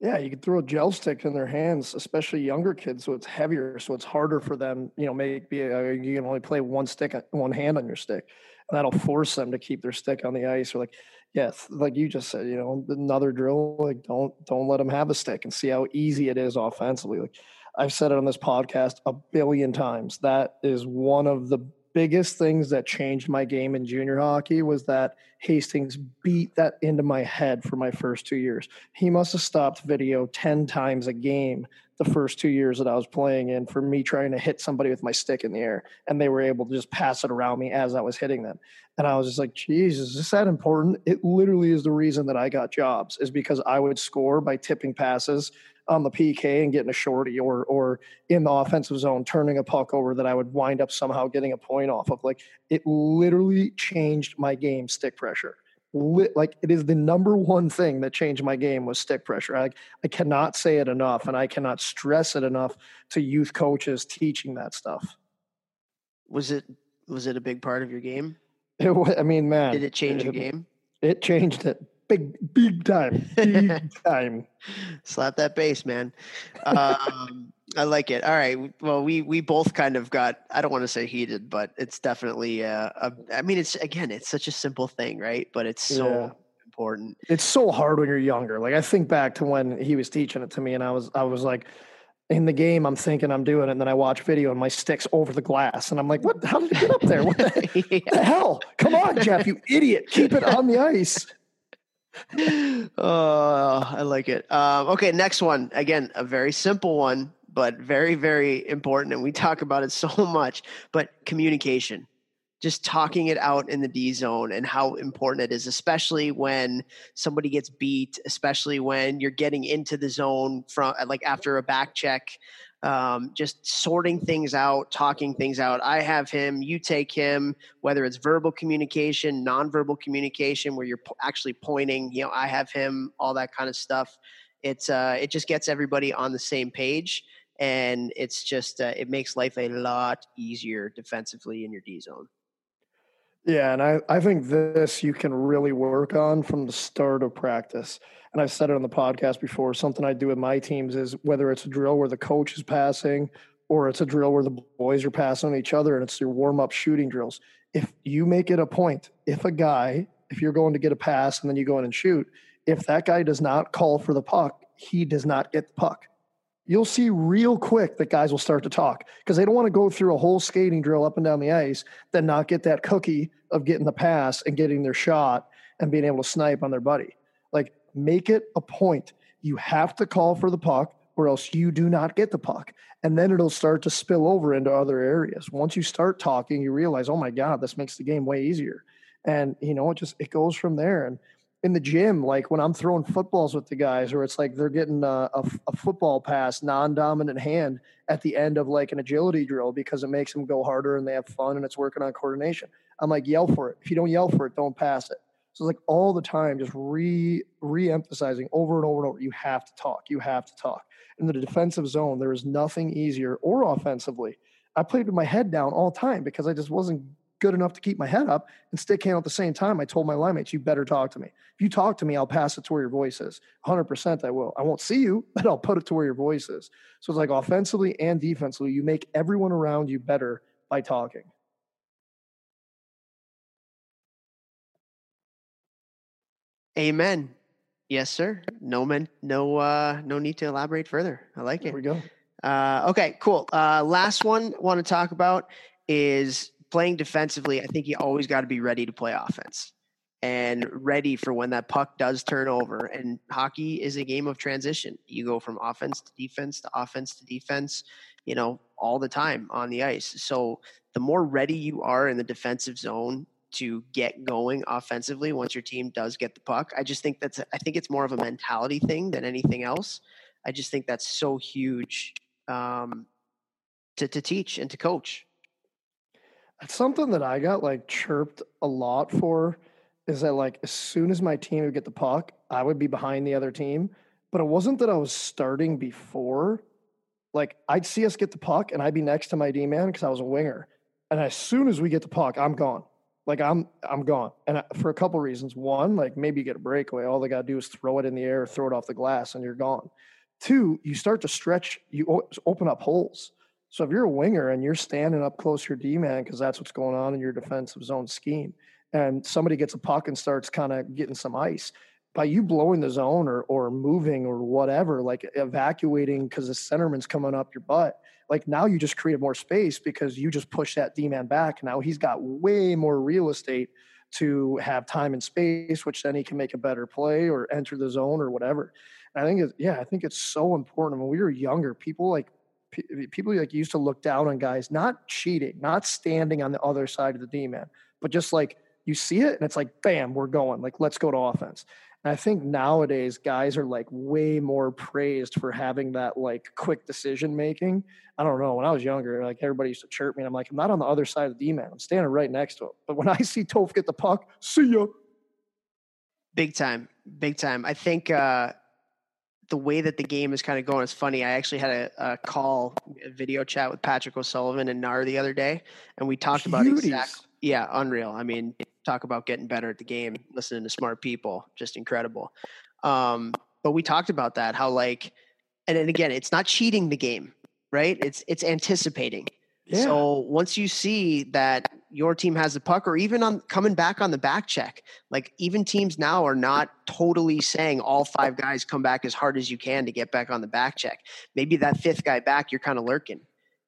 Yeah, you could throw a gel stick in their hands, especially younger kids, so it's heavier, so it's harder for them. You know, maybe uh, you can only play one stick, one hand on your stick, and that'll force them to keep their stick on the ice. Or like, yes, like you just said, you know, another drill, like don't don't let them have a stick and see how easy it is offensively. Like I've said it on this podcast a billion times. That is one of the biggest things that changed my game in junior hockey was that Hastings beat that into my head for my first two years. He must have stopped video 10 times a game the first two years that I was playing in for me trying to hit somebody with my stick in the air. And they were able to just pass it around me as I was hitting them. And I was just like, Jesus, is that important? It literally is the reason that I got jobs, is because I would score by tipping passes on the PK and getting a shorty or or in the offensive zone turning a puck over that I would wind up somehow getting a point off of. Like it literally changed my game stick pressure. Li- Like it is the number one thing that changed my game was stick pressure. I, I cannot say it enough, and I cannot stress it enough to youth coaches teaching that stuff. Was it was it a big part of your game? It, I mean, man, Did it change your game? It changed it big, big time, big time. Slap that bass, man. Um, I like it. All right. Well, we we both kind of got. I don't want to say heated, but it's definitely. Uh, a, I mean, it's again, it's such a simple thing, right? But it's so yeah. important. It's so hard when you're younger. Like I think back to when he was teaching it to me, and I was I was like, in the game, I'm thinking I'm doing it, and then I watch video and my stick's over the glass, and I'm like, "What? How did it get up there? What the, yeah. the hell? Come on, Jeff, you idiot! Keep it on the ice." Oh, I like it. Um, okay, next one. Again, a very simple one, but very, very important, and we talk about it so much. But communication just talking it out in the D zone and how important it is, especially when somebody gets beat, especially when you're getting into the zone from like after a back check. Um, just sorting things out, talking things out. I have him, you take him, whether it's verbal communication, nonverbal communication, where you're po- actually pointing, you know, I have him, all that kind of stuff. It's, uh, it just gets everybody on the same page. And it's just, uh, it makes life a lot easier defensively in your D zone. Yeah, and I, I think this you can really work on from the start of practice. And I've said it on the podcast before. Something I do with my teams is whether it's a drill where the coach is passing or it's a drill where the boys are passing on each other and it's your warm up shooting drills. If you make it a point, if a guy, if you're going to get a pass and then you go in and shoot, if that guy does not call for the puck, he does not get the puck you'll see real quick that guys will start to talk because they don't want to go through a whole skating drill up and down the ice, then not get that cookie of getting the pass and getting their shot and being able to snipe on their buddy. Like, make it a point. You have to call for the puck or else you do not get the puck. And then it'll start to spill over into other areas. Once you start talking, you realize, oh my God, this makes the game way easier. And, you know, it just, it goes from there. And, in the gym, like when I'm throwing footballs with the guys, or it's like they're getting a, a, a football pass, non-dominant hand at the end of like an agility drill because it makes them go harder and they have fun and it's working on coordination. I'm like, yell for it. If you don't yell for it, don't pass it. So like all the time, just re re-emphasizing over and over and over. You have to talk. You have to talk. In the defensive zone, there is nothing easier or offensively. I played with my head down all the time because I just wasn't good enough to keep my head up and stick handle at the same time. I told my line mates, you better talk to me. If you talk to me, I'll pass it to where your voice is. 100% I will. I won't see you, but I'll put it to where your voice is. So it's like offensively and defensively, you make everyone around you better by talking. Amen. Yes, sir. No man, no, uh, no need to elaborate further. I like it. There we go. Uh, okay, cool. Uh, last one I want to talk about is playing defensively, I think you always got to be ready to play offense and ready for when that puck does turn over. And hockey is a game of transition. You go from offense to defense to offense to defense, you know, all the time on the ice. So the more ready you are in the defensive zone to get going offensively once your team does get the puck, I just think that's I think it's more of a mentality thing than anything else. I just think that's so huge um, to to teach and to coach. It's something that I got like chirped a lot for is that like as soon as my team would get the puck, I would be behind the other team. But it wasn't that I was starting before. Like I'd see us get the puck and I'd be next to my D man because I was a winger. And as soon as we get the puck, I'm gone. Like I'm I'm gone. And I, for a couple reasons. One, like maybe you get a breakaway. All they got to do is throw it in the air, throw it off the glass, and you're gone. Two, you start to stretch. You open up holes. So if you're a winger and you're standing up close to your D man because that's what's going on in your defensive zone scheme, and somebody gets a puck and starts kind of getting some ice, by you blowing the zone or or moving or whatever, like evacuating because the centerman's coming up your butt, like now you just create more space because you just push that D man back. Now he's got way more real estate to have time and space, which then he can make a better play or enter the zone or whatever. And I think, it, yeah, I think it's so important. When we were younger, people like people like used to look down on guys not cheating, not standing on the other side of the D man, but just like you see it and it's like, bam, we're going. Like, let's go to offense. I think nowadays guys are like way more praised for having that like quick decision making. I don't know. When I was younger, like everybody used to chirp me. And I'm like, I'm not on the other side of the D man. I'm standing right next to him. But when I see Toph get the puck, see ya. Big time. Big time. I think uh the way that the game is kind of going is funny. I actually had a, a call, a video chat with Patrick O'Sullivan and Nar the other day, and we talked about exactly. Yeah, unreal. I mean, talk about getting better at the game, listening to smart people, just incredible. Um, but we talked about that, how like, and then again, it's not cheating the game, right? It's it's anticipating. Yeah. So once you see that your team has the puck, or even on coming back on the back check, like even teams now are not totally saying all five guys come back as hard as you can to get back on the back check. Maybe that fifth guy back, you're kind of lurking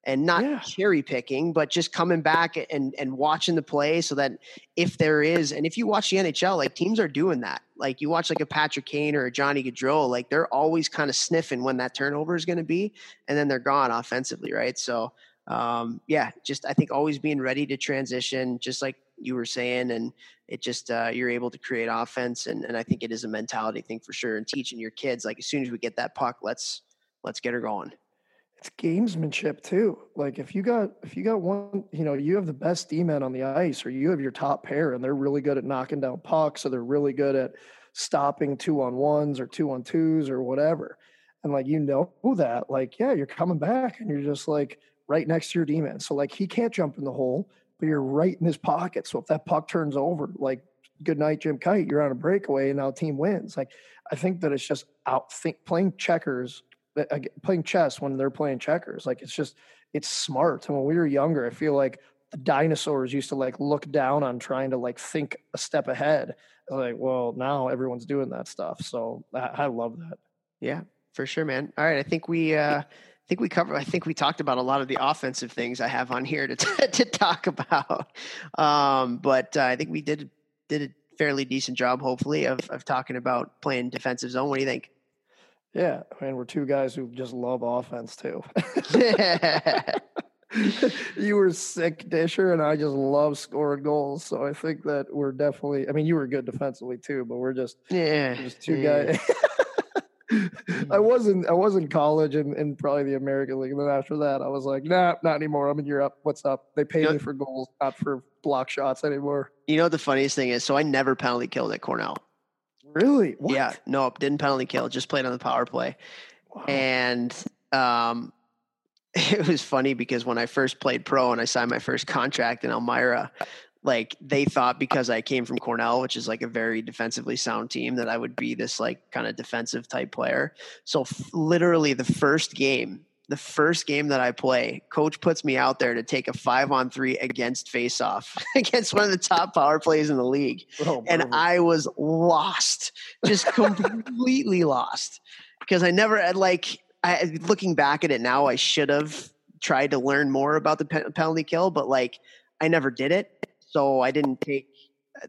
and not Yeah. cherry picking, but just coming back and and watching the play so that if there is, and if you watch the NHL, like teams are doing that. Like you watch like a Patrick Kane or a Johnny Gaudreau, like they're always kind of sniffing when that turnover is going to be, and then they're gone offensively, right? So um, yeah, just I think always being ready to transition, just like you were saying, and it just uh, you're able to create offense, and and I think it is a mentality thing for sure, and teaching your kids like as soon as we get that puck, let's let's get her going. It's gamesmanship too. Like if you got if you got one, you know, you have the best D men on the ice, or you have your top pair, and they're really good at knocking down pucks, or they're really good at stopping two on ones or two on twos or whatever. And like you know that, like yeah, you're coming back, and you're just like right next to your D man. So like he can't jump in the hole, but you're right in his pocket. So if that puck turns over, like good night, Jim Kite, you're on a breakaway, and now team wins. Like I think that it's just out think playing checkers playing chess when they're playing checkers. Like it's just it's smart. And when we were younger, I feel like the dinosaurs used to like look down on trying to like think a step ahead. Like, well, now everyone's doing that stuff. So I, I love that. Yeah, for sure, man. All right, I think we uh I think we covered I think we talked about a lot of the offensive things I have on here to to talk about. Um but uh, I think we did did a fairly decent job hopefully of of talking about playing defensive zone. What do you think? Yeah, I mean, we're two guys who just love offense too. yeah. you were sick disher, and I just love scoring goals. So I think that we're definitely. I mean, you were good defensively too, but we're just yeah. There's two yeah. guys. I wasn't. I was in college and, and probably the American League. And then after that, I was like, nah, not anymore. I'm in Europe. What's up? They pay Yep. me for goals, not for block shots anymore. You know what the funniest thing is? So I never penalty killed at Cornell. Really? What? Yeah, no, didn't penalty kill, just played on the power play. Wow. And um, it was funny because when I first played pro and I signed my first contract in Elmira, like they thought because I came from Cornell, which is like a very defensively sound team, that I would be this like kind of defensive type player. So f- literally the first game, the first game that I play, coach puts me out there to take a five on three against face off against one of the top power plays in the league Oh, and. I was lost, just completely lost because I never had like. I, looking back at it now, I should have tried to learn more about the pe- penalty kill, but like I never did it, so I didn't take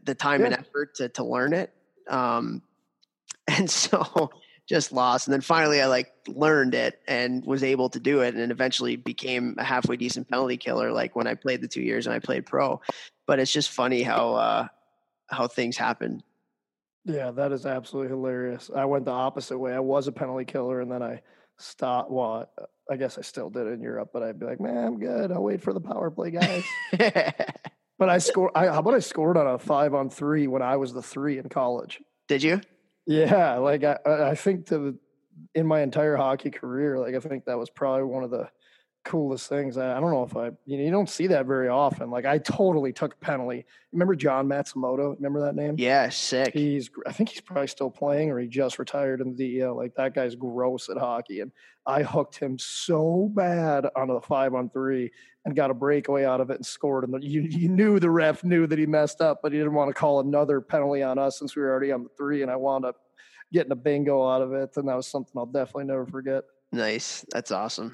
the time and effort to to learn it. Um, and so just lost, and then finally I like learned it and was able to do it, and eventually became a halfway decent penalty killer. Like when I played the two years and I played pro, but it's just funny how. uh how things happen. yeah, that is absolutely hilarious. I went the opposite way. I was a penalty killer, and then I stopped. Well, I guess I still did it in Europe, but I'd be like, man, I'm good. I'll wait for the power play guys. but I scored. I, how about I scored on a five on three when I was the three in college? Did you? Yeah, like I, I think the, in my entire hockey career, like I think that was probably one of the coolest things. I, don't know if I, you know, you don't see that very often. Like I totally took a penalty. Remember Jon Matsumoto? Remember that name? Yeah, sick. He's, I think he's probably still playing, or he just retired in the DEL. Like that guy's gross at hockey, and I hooked him so bad on a five on three and got a breakaway out of it and scored. And the, you, you knew the ref knew that he messed up, but he didn't want to call another penalty on us since we were already on the three, and I wound up getting a bingo out of it, and that was something I'll definitely never forget. Nice. That's awesome.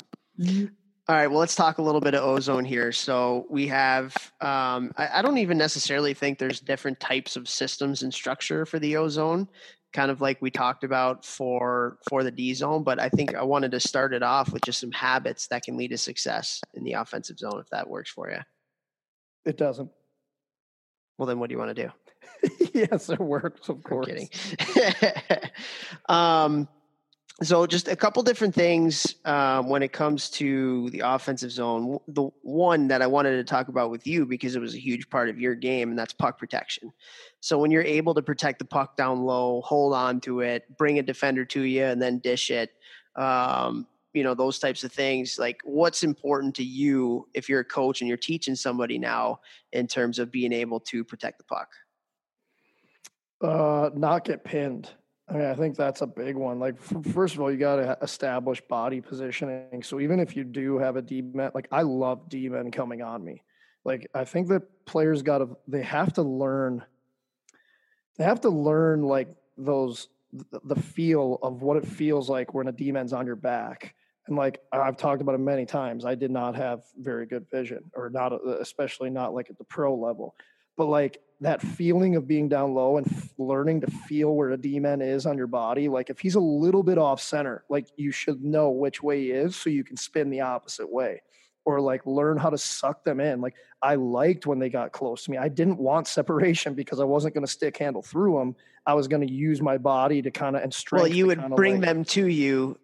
All right. Well, let's talk a little bit of ozone here. So we have, um, I, I don't even necessarily think there's different types of systems and structure for the ozone, kind of like we talked about for for the D zone. But I think I wanted to start it off with just some habits that can lead to success in the offensive zone, if that works for you. It doesn't. Well, then what do you want to do? yes, it works. Of course. I'm kidding. um, so just a couple different things um, when it comes to the offensive zone. The one that I wanted to talk about with you because it was a huge part of your game, and that's puck protection. So when you're able to protect the puck down low, hold on to it, bring a defender to you, and then dish it. Um, you know those types of things like what's important to you if you're a coach and you're teaching somebody now in terms of being able to protect the puck Uh, not get pinned. I mean, I think that's a big one. Like, first of all, you got to establish body positioning. So even if you do have a D man, like I love D men coming on me. Like, I think that players got to, they have to learn, they have to learn like those, the feel of what it feels like when a D man's on your back. And like I've talked about it many times, I did not have very good vision, or not, especially not like at the pro level. But like that feeling of being down low and f- learning to feel where a D-man is on your body. Like if he's a little bit off center, like you should know which way he is so you can spin the opposite way or like learn how to suck them in. Like I liked when they got close to me. I didn't want separation because I wasn't going to stick handle through them. I was going to use my body to kind of and strength. Well, you would bring like, them to you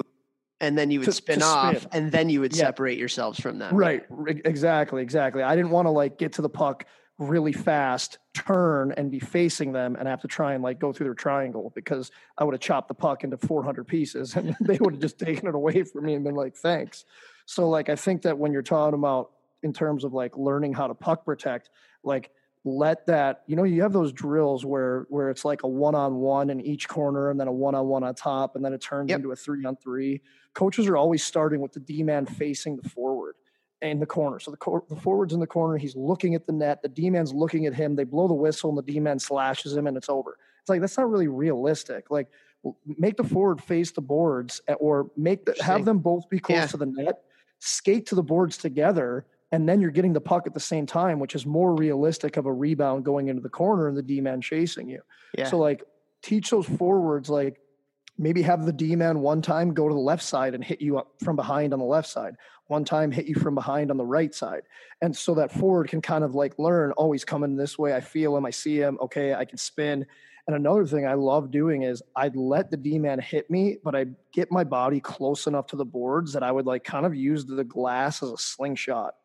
and then you would to, spin to off spin. and then you would yeah. separate yourselves from them. Right. Exactly. Exactly. I didn't want to like get to the puck really fast, turn and be facing them and have to try and like go through their triangle because I would have chopped the puck into 400 pieces and they would have just taken it away from me and been like, thanks. So, like, I think that when you're talking about in terms of like learning how to puck protect, like, let that you know you have those drills where where it's like a one-on-one in each corner and then a one-on-one on top and then it turns yep. into a three-on-three coaches are always starting with the d-man facing the forward in the corner. So the, cor- the forward's in the corner. He's looking at the net. The D man's looking at him. They blow the whistle, and the D man slashes him, and it's over. It's like that's not really realistic. Like make the forward face the boards, or make the, have them both be close yeah. to the net. Skate to the boards together, and then you're getting the puck at the same time, which is more realistic of a rebound going into the corner and the D man chasing you. Yeah. So like teach those forwards like maybe have the D man one time go to the left side and hit you up from behind on the left side one time hit you from behind on the right side. And so that forward can kind of like learn, oh, he's coming this way. I feel him. I see him. Okay, I can spin. And another thing I love doing is I'd let the D man hit me, but I'd get my body close enough to the boards that I would like kind of use the glass as a slingshot.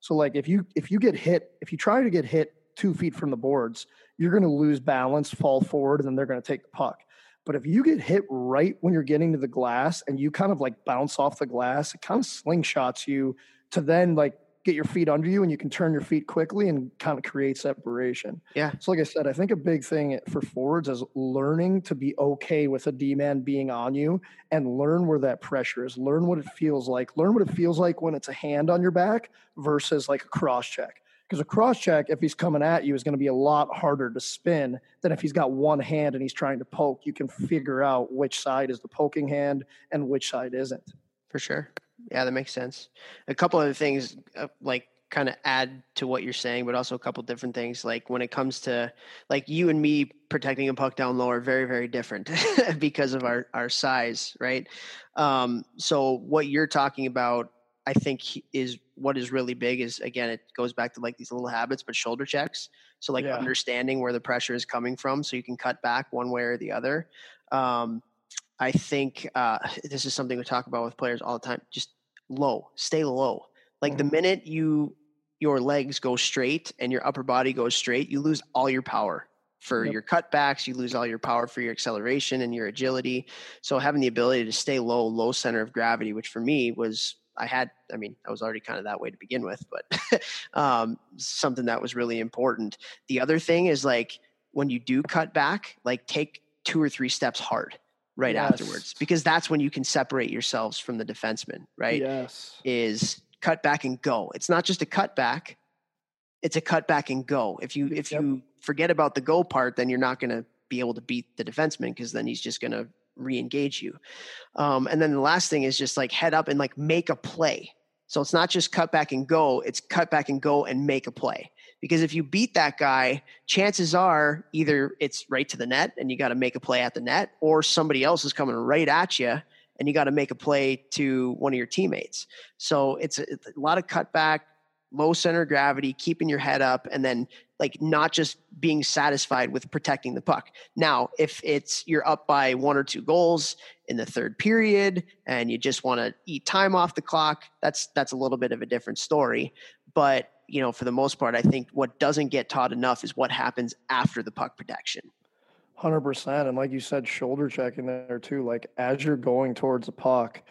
So like if you if you get hit, if you try to get hit two feet from the boards, you're going to lose balance, fall forward, and then they're going to take the puck. But if you get hit right when you're getting to the glass and you kind of like bounce off the glass, it kind of slingshots you to then like get your feet under you and you can turn your feet quickly and kind of create separation. Yeah. So like I said, I think a big thing for forwards is learning to be okay with a D man being on you and learn where that pressure is. Learn what it feels like. Learn what it feels like when it's a hand on your back versus like a cross check. Because a cross check, if he's coming at you, is going to be a lot harder to spin than if he's got one hand and he's trying to poke. You can figure out which side is the poking hand and which side isn't. For sure. Yeah, that makes sense. A couple other things, uh, like kind of add to what you're saying, but also a couple different things. Like when it comes to like you and me protecting a puck down low are very, very different because of our our size, right? Um, so what you're talking about I think is what is really big is again it goes back to like these little habits, but shoulder checks. So like yeah. understanding where the pressure is coming from, so you can cut back one way or the other. Um, I think uh, this is something we talk about with players all the time. Just low, stay low. Like mm-hmm. the minute you your legs go straight and your upper body goes straight, you lose all your power for yep. your cutbacks. You lose all your power for your acceleration and your agility. So having the ability to stay low, low center of gravity, which for me was I had, I mean, I was already kind of that way to begin with, but um, something that was really important. The other thing is like when you do cut back, like take two or three steps hard right yes. afterwards, because that's when you can separate yourselves from the defenseman, right? Yes. Is cut back and go. It's not just a cut back, it's a cut back and go. If you, if yep. you forget about the go part, then you're not going to be able to beat the defenseman because then he's just going to re-engage you. Um, and then the last thing is just like head up and like make a play. So it's not just cut back and go it's cut back and go and make a play. Because if you beat that guy chances are either it's right to the net and you got to make a play at the net or somebody else is coming right at you and you got to make a play to one of your teammates. So it's a, it's a lot of cutback low center of gravity, keeping your head up, and then like not just being satisfied with protecting the puck. Now, if it's you're up by one or two goals in the third period and you just want to eat time off the clock, that's that's a little bit of a different story. But you know, for the most part, I think what doesn't get taught enough is what happens after the puck protection. Hundred percent, and like you said, shoulder checking there too. Like as you're going towards the puck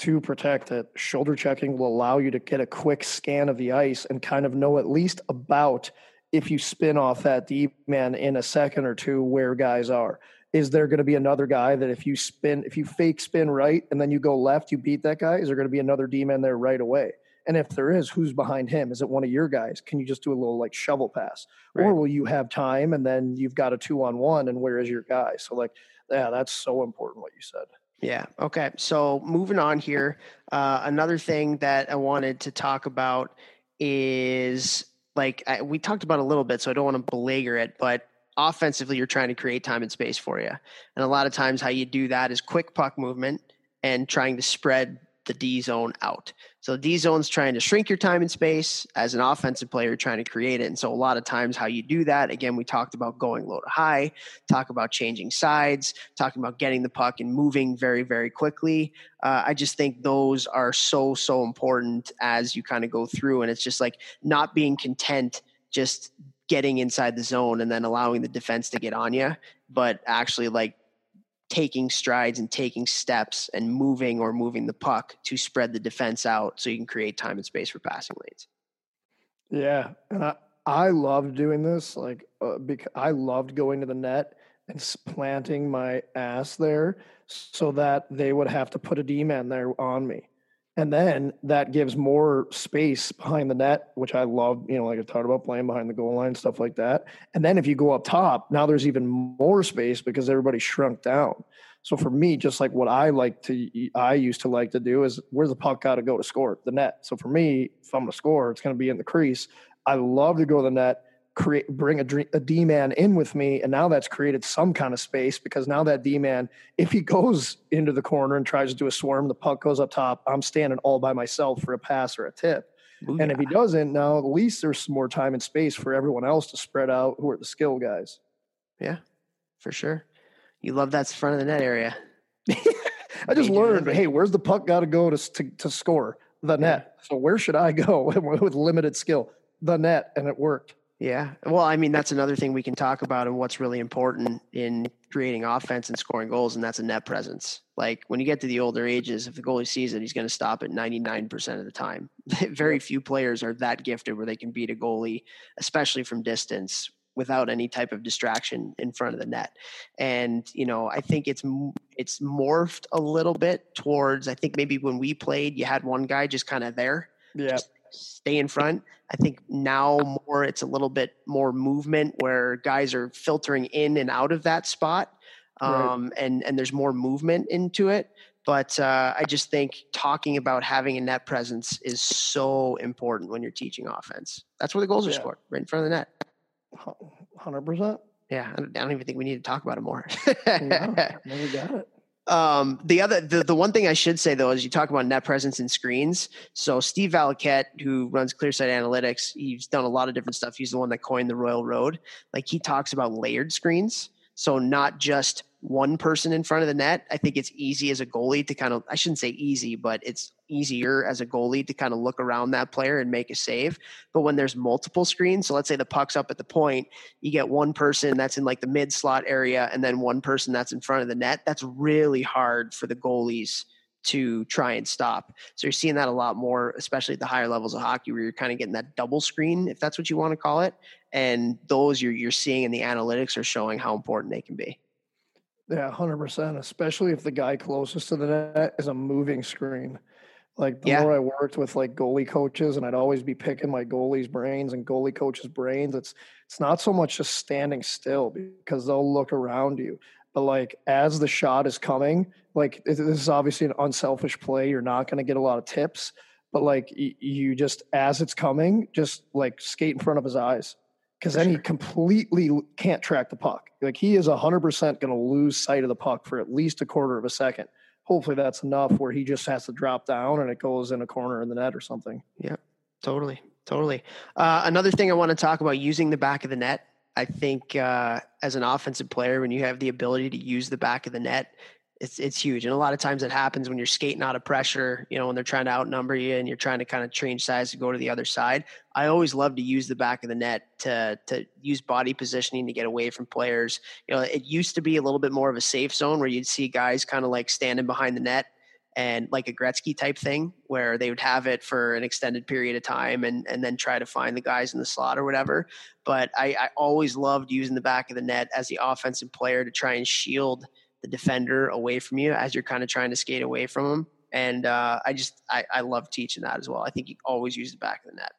to protect it. Shoulder checking will allow you to get a quick scan of the ice and kind of know at least about if you spin off that D man in a second or two where guys are. Is there going to be another guy that if you spin, if you fake spin right and then you go left, you beat that guy? Is there going to be another D man there right away? And if there is, who's behind him? Is it one of your guys? Can you just do a little like shovel pass? Right. Or will you have time and then you've got a two on one and where is your guy? So, like, yeah, that's so important what you said. Yeah. Okay. So moving on here, uh, another thing that I wanted to talk about is like I, we talked about a little bit, so I don't want to belabor it, but offensively, you're trying to create time and space for you, and a lot of times how you do that is quick puck movement and trying to spread the D zone out. So D zone's trying to shrink your time and space as an offensive player trying to create it. And so a lot of times how you do that, again, we talked about going low to high, talk about changing sides, talking about getting the puck and moving very, very quickly. Uh, I just think those are so, so important as you kind of go through. And it's just like not being content just getting inside the zone and then allowing the defense to get on you, but actually like taking strides and taking steps and moving or moving the puck to spread the defense out so you can create time and space for passing lanes. Yeah, and I I loved doing this like uh, because I loved going to the net and planting my ass there so that they would have to put a D man there on me. And then that gives more space behind the net, which I love, you know, like I talked about playing behind the goal line, stuff like that. And then if you go up top, now there's even more space because everybody shrunk down. So for me, just like what I like to, I used to like to do is where's the puck got to go to score? The net. So for me, if I'm going to score, it's going to be in the crease. I love to go to the net create bring a, a D man in with me, and now that's created some kind of space because now that D man, if he goes into the corner and tries to do a swarm, the puck goes up top. I'm standing all by myself for a pass or a tip. Booyah. And if he doesn't, now at least there's some more time and space for everyone else to spread out who are the skill guys. Yeah, for sure. You love that front of the net area. I just learned, hey, where's the puck got to go to, to to score? The net. Yeah. So where should I go with limited skill? The net, and it worked. Yeah. Well, I mean, that's another thing we can talk about and what's really important in creating offense and scoring goals, and that's a net presence. Like when you get to the older ages, if the goalie sees it, he's going to stop it 99% of the time. Very few players are that gifted where they can beat a goalie, especially from distance, without any type of distraction in front of the net. And you know, I think it's it's morphed a little bit towards. I think maybe when we played, you had one guy just kind of there, yeah, stay in front. I think now more it's a little bit more movement where guys are filtering in and out of that spot, um, right. and and there's more movement into it. But uh, I just think talking about having a net presence is so important when you're teaching offense. That's where the goals are scored, right in front of the net. Hundred percent. Yeah, I don't even think we need to talk about it more. no, we got it. Um, the other, the, the one thing I should say though is you talk about net presence and screens. So Steve Valiquette, who runs Clearsight Analytics, he's done a lot of different stuff. He's the one that coined the Royal Road. Like he talks about layered screens. So not just one person in front of the net. I think it's easy as a goalie to kind of, I shouldn't say easy, but it's easier as a goalie to kind of look around that player and make a save. But when there's multiple screens, so let's say the puck's up at the point, you get one person that's in like the mid slot area and then one person that's in front of the net. That's really hard for the goalies to try and stop. So you're seeing that a lot more, especially at the higher levels of hockey, where you're kind of getting that double screen, if that's what you want to call it. And those you're you're seeing in the analytics are showing how important they can be. Yeah, hundred percent. Especially if the guy closest to the net is a moving screen. Like the yeah. more I worked with like goalie coaches, and I'd always be picking my goalie's brains and goalie coaches' brains. It's it's not so much just standing still because they'll look around you, but like as the shot is coming, like this is obviously an unselfish play. You're not going to get a lot of tips, but like you just as it's coming, just like skate in front of his eyes because then sure. he completely can't track the puck. Like he is 100% going to lose sight of the puck for at least a quarter of a second. Hopefully that's enough where he just has to drop down and it goes in a corner in the net or something. Yeah, totally. Totally. Uh, another thing I want to talk about using the back of the net. I think uh, as an offensive player, when you have the ability to use the back of the net, it's it's huge. And a lot of times it happens when you're skating out of pressure, you know, when they're trying to outnumber you and you're trying to kind of change size to go to the other side. I always love to use the back of the net to to use body positioning to get away from players. You know, it used to be a little bit more of a safe zone where you'd see guys kind of like standing behind the net and like a Gretzky type thing where they would have it for an extended period of time and, and then try to find the guys in the slot or whatever. But I, I always loved using the back of the net as the offensive player to try and shield the defender away from you as you're kind of trying to skate away from him. And uh, I just, I, I love teaching that as well. I think you always use the back of the net.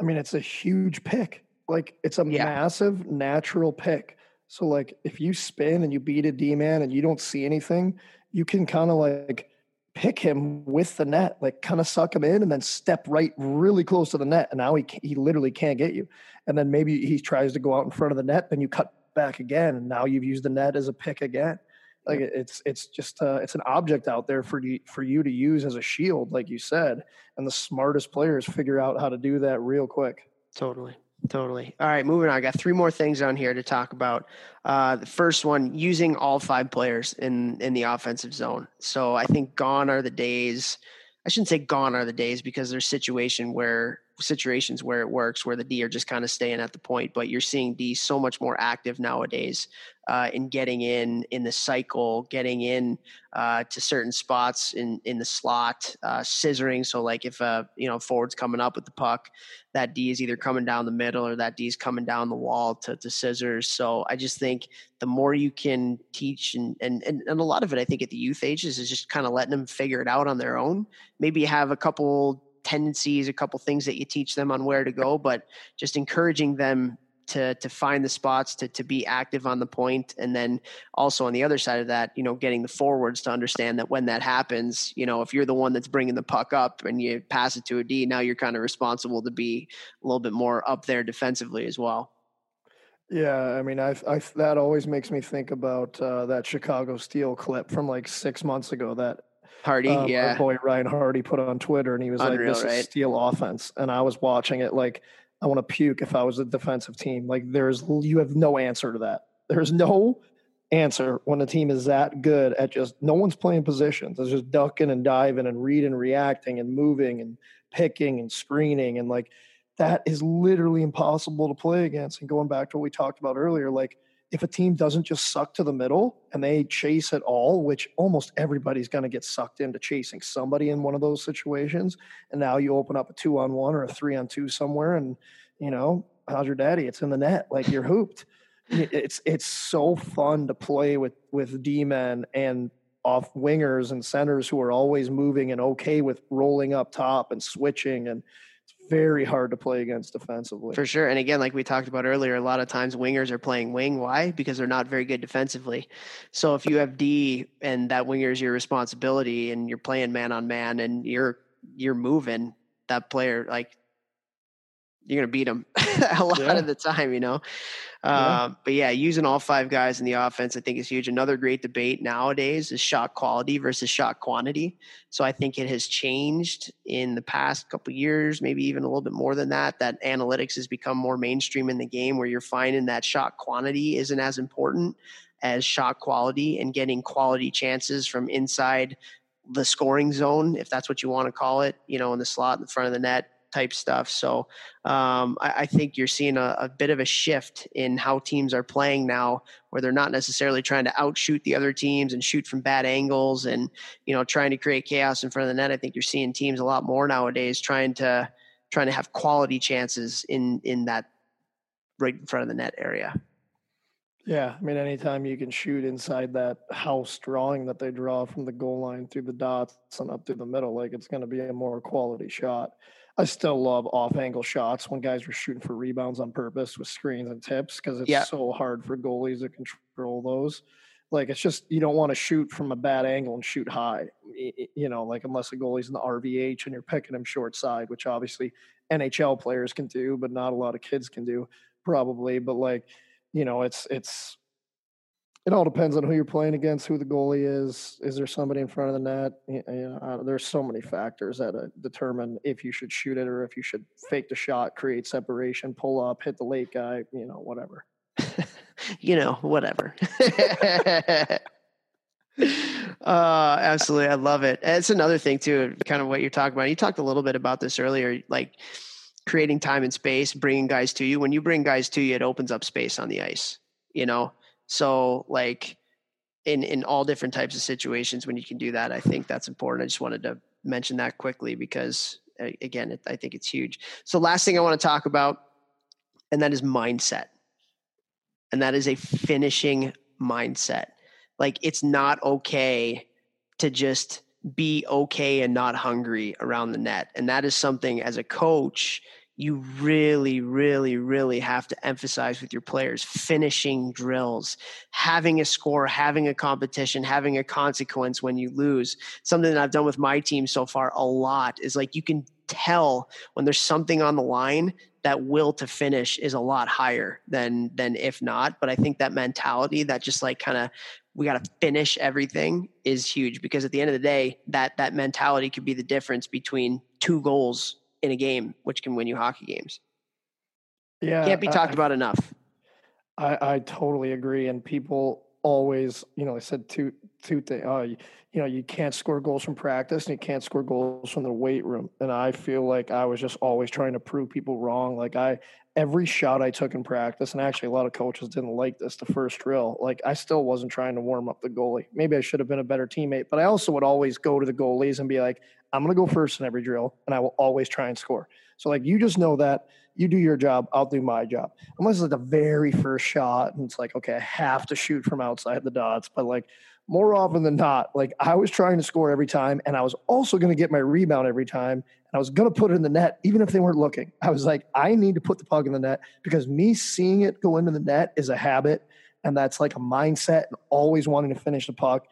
I mean, it's a huge pick. Like it's a yeah. massive natural pick. So like if you spin and you beat a D man and you don't see anything, you can kind of like pick him with the net, like kind of suck him in and then step right really close to the net. And now he, he literally can't get you. And then maybe he tries to go out in front of the net, then you cut back again. And now you've used the net as a pick again. Like it's, it's just, uh, it's an object out there for you, for you to use as a shield, like you said. And the smartest players figure out how to do that real quick. Totally. Totally. All right, moving on. I got three more things on here to talk about. Uh, the first one, using all five players in in the offensive zone. So I think gone are the days. I shouldn't say gone are the days because there's situation where situations where it works, where the D are just kind of staying at the point. But you're seeing D so much more active nowadays uh, in getting in in the cycle, getting in uh, to certain spots in in the slot, uh, scissoring. So like if a uh, you know forward's coming up with the puck, that D is either coming down the middle or that D is coming down the wall to, to scissors. So I just think the more you can teach and, and and and a lot of it, I think at the youth ages is just kind of letting them figure it out on their own. Maybe have a couple tendencies, a couple things that you teach them on where to go, but just encouraging them to to find the spots to to be active on the point. And then also on the other side of that you know getting the forwards to understand that when that happens you know if you're the one that's bringing the puck up and you pass it to a D now you're kind of responsible to be a little bit more up there defensively as well. Yeah, I mean, I, I that always makes me think about uh, that Chicago Steel clip from like six months ago that Hardy, um, yeah, boy Ryan Hardy put on Twitter, and he was Unreal, like, "This right? is Steel offense," and I was watching it like I want to puke if I was a defensive team. Like there's you have no answer to that. There's no answer when a team is that good at just no one's playing positions. It's just ducking and diving and reading, reacting and moving and picking and screening and like that is literally impossible to play against. And going back to what we talked about earlier, like if a team doesn't just suck to the middle and they chase it all, which almost everybody's going to get sucked into chasing somebody in one of those situations, and now you open up a two on one or a three on two somewhere, and you know how's your daddy? It's in the net, like you're hooped. It's it's so fun to play with with D men and off wingers and centers who are always moving and okay with rolling up top and switching and very hard to play against defensively. For sure. And again, like we talked about earlier, a lot of times wingers are playing wing. Why? Because they're not very good defensively. So if you have D and that winger is your responsibility and you're playing man on man and you're you're moving that player like you're going to beat them a lot yeah. of the time, you know. Yeah. Uh, but yeah, using all five guys in the offense, I think is huge. Another great debate nowadays is shot quality versus shot quantity. So I think it has changed in the past couple years, maybe even a little bit more than that. That analytics has become more mainstream in the game, where you're finding that shot quantity isn't as important as shot quality and getting quality chances from inside the scoring zone, if that's what you want to call it, you know, in the slot in the front of the net type stuff. So um, I, I, think you're seeing a, a, bit of a shift in how teams are playing now, where they're not necessarily trying to outshoot the other teams and shoot from bad angles and you know trying to create chaos in front of the net. I think you're seeing teams a lot more nowadays trying to trying to have quality chances in in that right in front of the net area. Yeah, I mean, anytime you can shoot inside that house drawing that they draw from the goal line through the dots and up through the middle, like it's going to be a more quality shot. I still love off angle shots when guys are shooting for rebounds on purpose with screens and tips because it's yeah. so hard for goalies to control those. Like it's just you don't want to shoot from a bad angle and shoot high, you know, like unless a goalie's in the RVH and you're picking him short side, which obviously NHL players can do, but not a lot of kids can do probably. But like, you know, it's it's it all depends on who you're playing against, who the goalie is. Is there somebody in front of the net? You know, there's so many factors that uh, determine if you should shoot it or if you should fake the shot, create separation, pull up, hit the late guy. You know, whatever. you know, whatever. uh, absolutely, I love it. It's another thing too, kind of what you're talking about. You talked a little bit about this earlier, like creating time and space, bringing guys to you. When you bring guys to you, it opens up space on the ice. You know, so like in in all different types of situations when you can do that. I think that's important. I just wanted to mention that quickly because again, it, I think it's huge. So last thing I want to talk about, and that is mindset, and that is a finishing mindset. Like it's not okay to just be okay and not hungry around the net. And that is something as a coach you really, really, really have to emphasize with your players finishing drills, having a score, having a competition, having a consequence when you lose. Something that I've done with my team so far a lot is like you can tell when there's something on the line that will to finish is a lot higher than than if not but i think that mentality that just like kind of we got to finish everything is huge because at the end of the day that that mentality could be the difference between two goals in a game, which can win you hockey games. Yeah, can't be talked I, about enough. I, I totally agree, and people always, you know, I said two two things. Oh, uh, you, you know, you can't score goals from practice, and you can't score goals from the weight room. And I feel like I was just always trying to prove people wrong. Like I, every shot I took in practice, and actually a lot of coaches didn't like this the first drill. Like I still wasn't trying to warm up the goalie. Maybe I should have been a better teammate, but I also would always go to the goalies and be like, I'm going to go first in every drill, and I will always try and score. So like you just know that you do your job, I'll do my job. Unless it's like the very first shot, and it's like okay, I have to shoot from outside the dots, but like more often than not, like I was trying to score every time, and I was also going to get my rebound every time, and I was going to put it in the net, even if they weren't looking. I was like, I need to put the puck in the net because me seeing it go into the net is a habit, and that's like a mindset, and always wanting to finish the puck,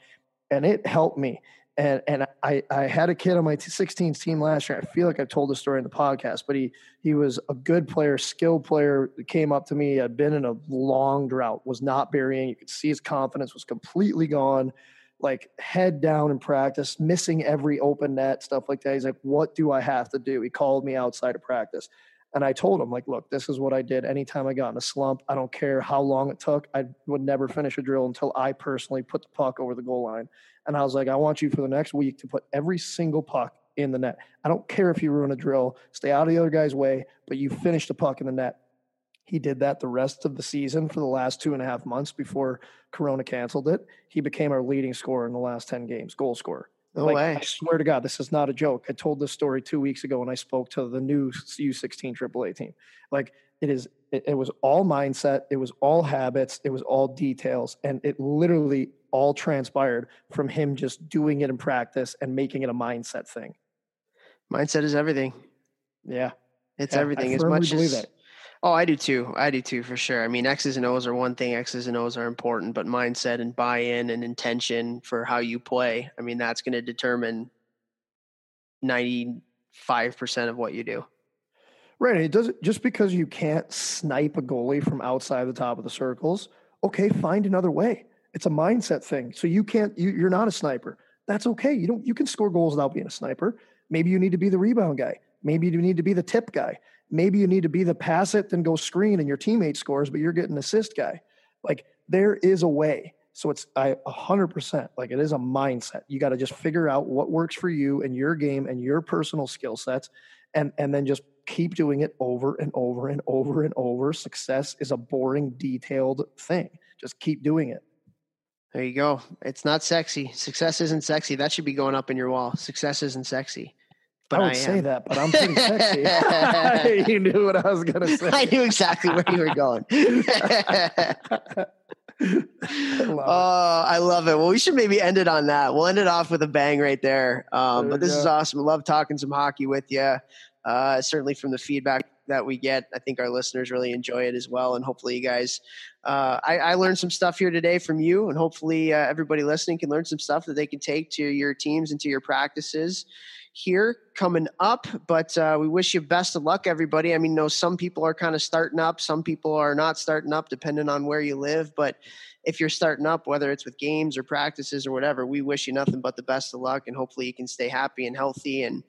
and it helped me and and I I had a kid on my 16s team last year. I feel like I've told the story in the podcast, but he he was a good player, skilled player. Came up to me, had been in a long drought, was not burying. You could see his confidence was completely gone, like head down in practice, missing every open net, stuff like that. He's like, "What do I have to do?" He called me outside of practice. And I told him, like, look, this is what I did anytime I got in a slump. I don't care how long it took. I would never finish a drill until I personally put the puck over the goal line. And I was like, I want you for the next week to put every single puck in the net. I don't care if you ruin a drill, stay out of the other guy's way, but you finish the puck in the net. He did that the rest of the season for the last two and a half months before Corona canceled it. He became our leading scorer in the last 10 games, goal scorer. No like, way. I swear to God, this is not a joke. I told this story two weeks ago when I spoke to the new U16 AAA team. Like it is, it, it was all mindset. It was all habits. It was all details. And it literally all transpired from him just doing it in practice and making it a mindset thing. Mindset is everything. Yeah. It's yeah, everything as much as that. Oh, I do too. I do too, for sure. I mean, X's and O's are one thing. X's and O's are important, but mindset and buy-in and intention for how you play. I mean, that's going to determine ninety-five percent of what you do. Right. And It doesn't just because you can't snipe a goalie from outside the top of the circles. Okay, find another way. It's a mindset thing. So you can't. You, you're not a sniper. That's okay. You don't. You can score goals without being a sniper. Maybe you need to be the rebound guy. Maybe you need to be the tip guy. Maybe you need to be the pass it, then go screen, and your teammate scores, but you're getting assist guy. Like there is a way. So it's I hundred percent like it is a mindset. You got to just figure out what works for you and your game and your personal skill sets, and and then just keep doing it over and over and over and over. Success is a boring, detailed thing. Just keep doing it. There you go. It's not sexy. Success isn't sexy. That should be going up in your wall. Success isn't sexy. But I would I say that, but I'm pretty sexy. you knew what I was going to say. I knew exactly where you were going. oh, I love it. Well, we should maybe end it on that. We'll end it off with a bang right there. Um, there but this go. is awesome. I love talking some hockey with you. Uh, certainly from the feedback that we get, I think our listeners really enjoy it as well. And hopefully, you guys, uh, I, I, learned some stuff here today from you, and hopefully, uh, everybody listening can learn some stuff that they can take to your teams and to your practices here coming up. But uh, we wish you best of luck, everybody. I mean, know some people are kind of starting up, some people are not starting up, depending on where you live. But if you're starting up, whether it's with games or practices or whatever, we wish you nothing but the best of luck, and hopefully you can stay happy and healthy and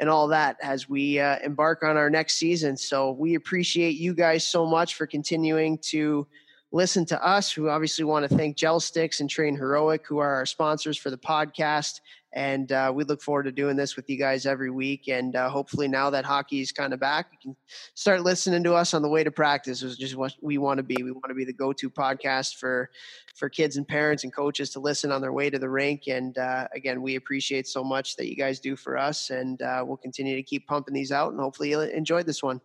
and all that as we uh, embark on our next season. So we appreciate you guys so much for continuing to listen to us. We obviously want to thank Gel Sticks and TrainHeroic, who are our sponsors for the podcast And uh, we look forward to doing this with you guys every week. And uh, hopefully, now that hockey is kind of back, you can start listening to us on the way to practice. Is just what we want to be. We want to be the go-to podcast for for kids and parents and coaches to listen on their way to the rink. And uh, again, we appreciate so much that you guys do for us, and uh, we'll continue to keep pumping these out. And hopefully, you enjoyed this one.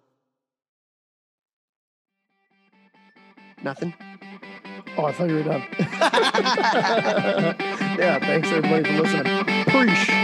Nothing. Oh, I thought you were done. yeah, thanks everybody for listening. Puxa.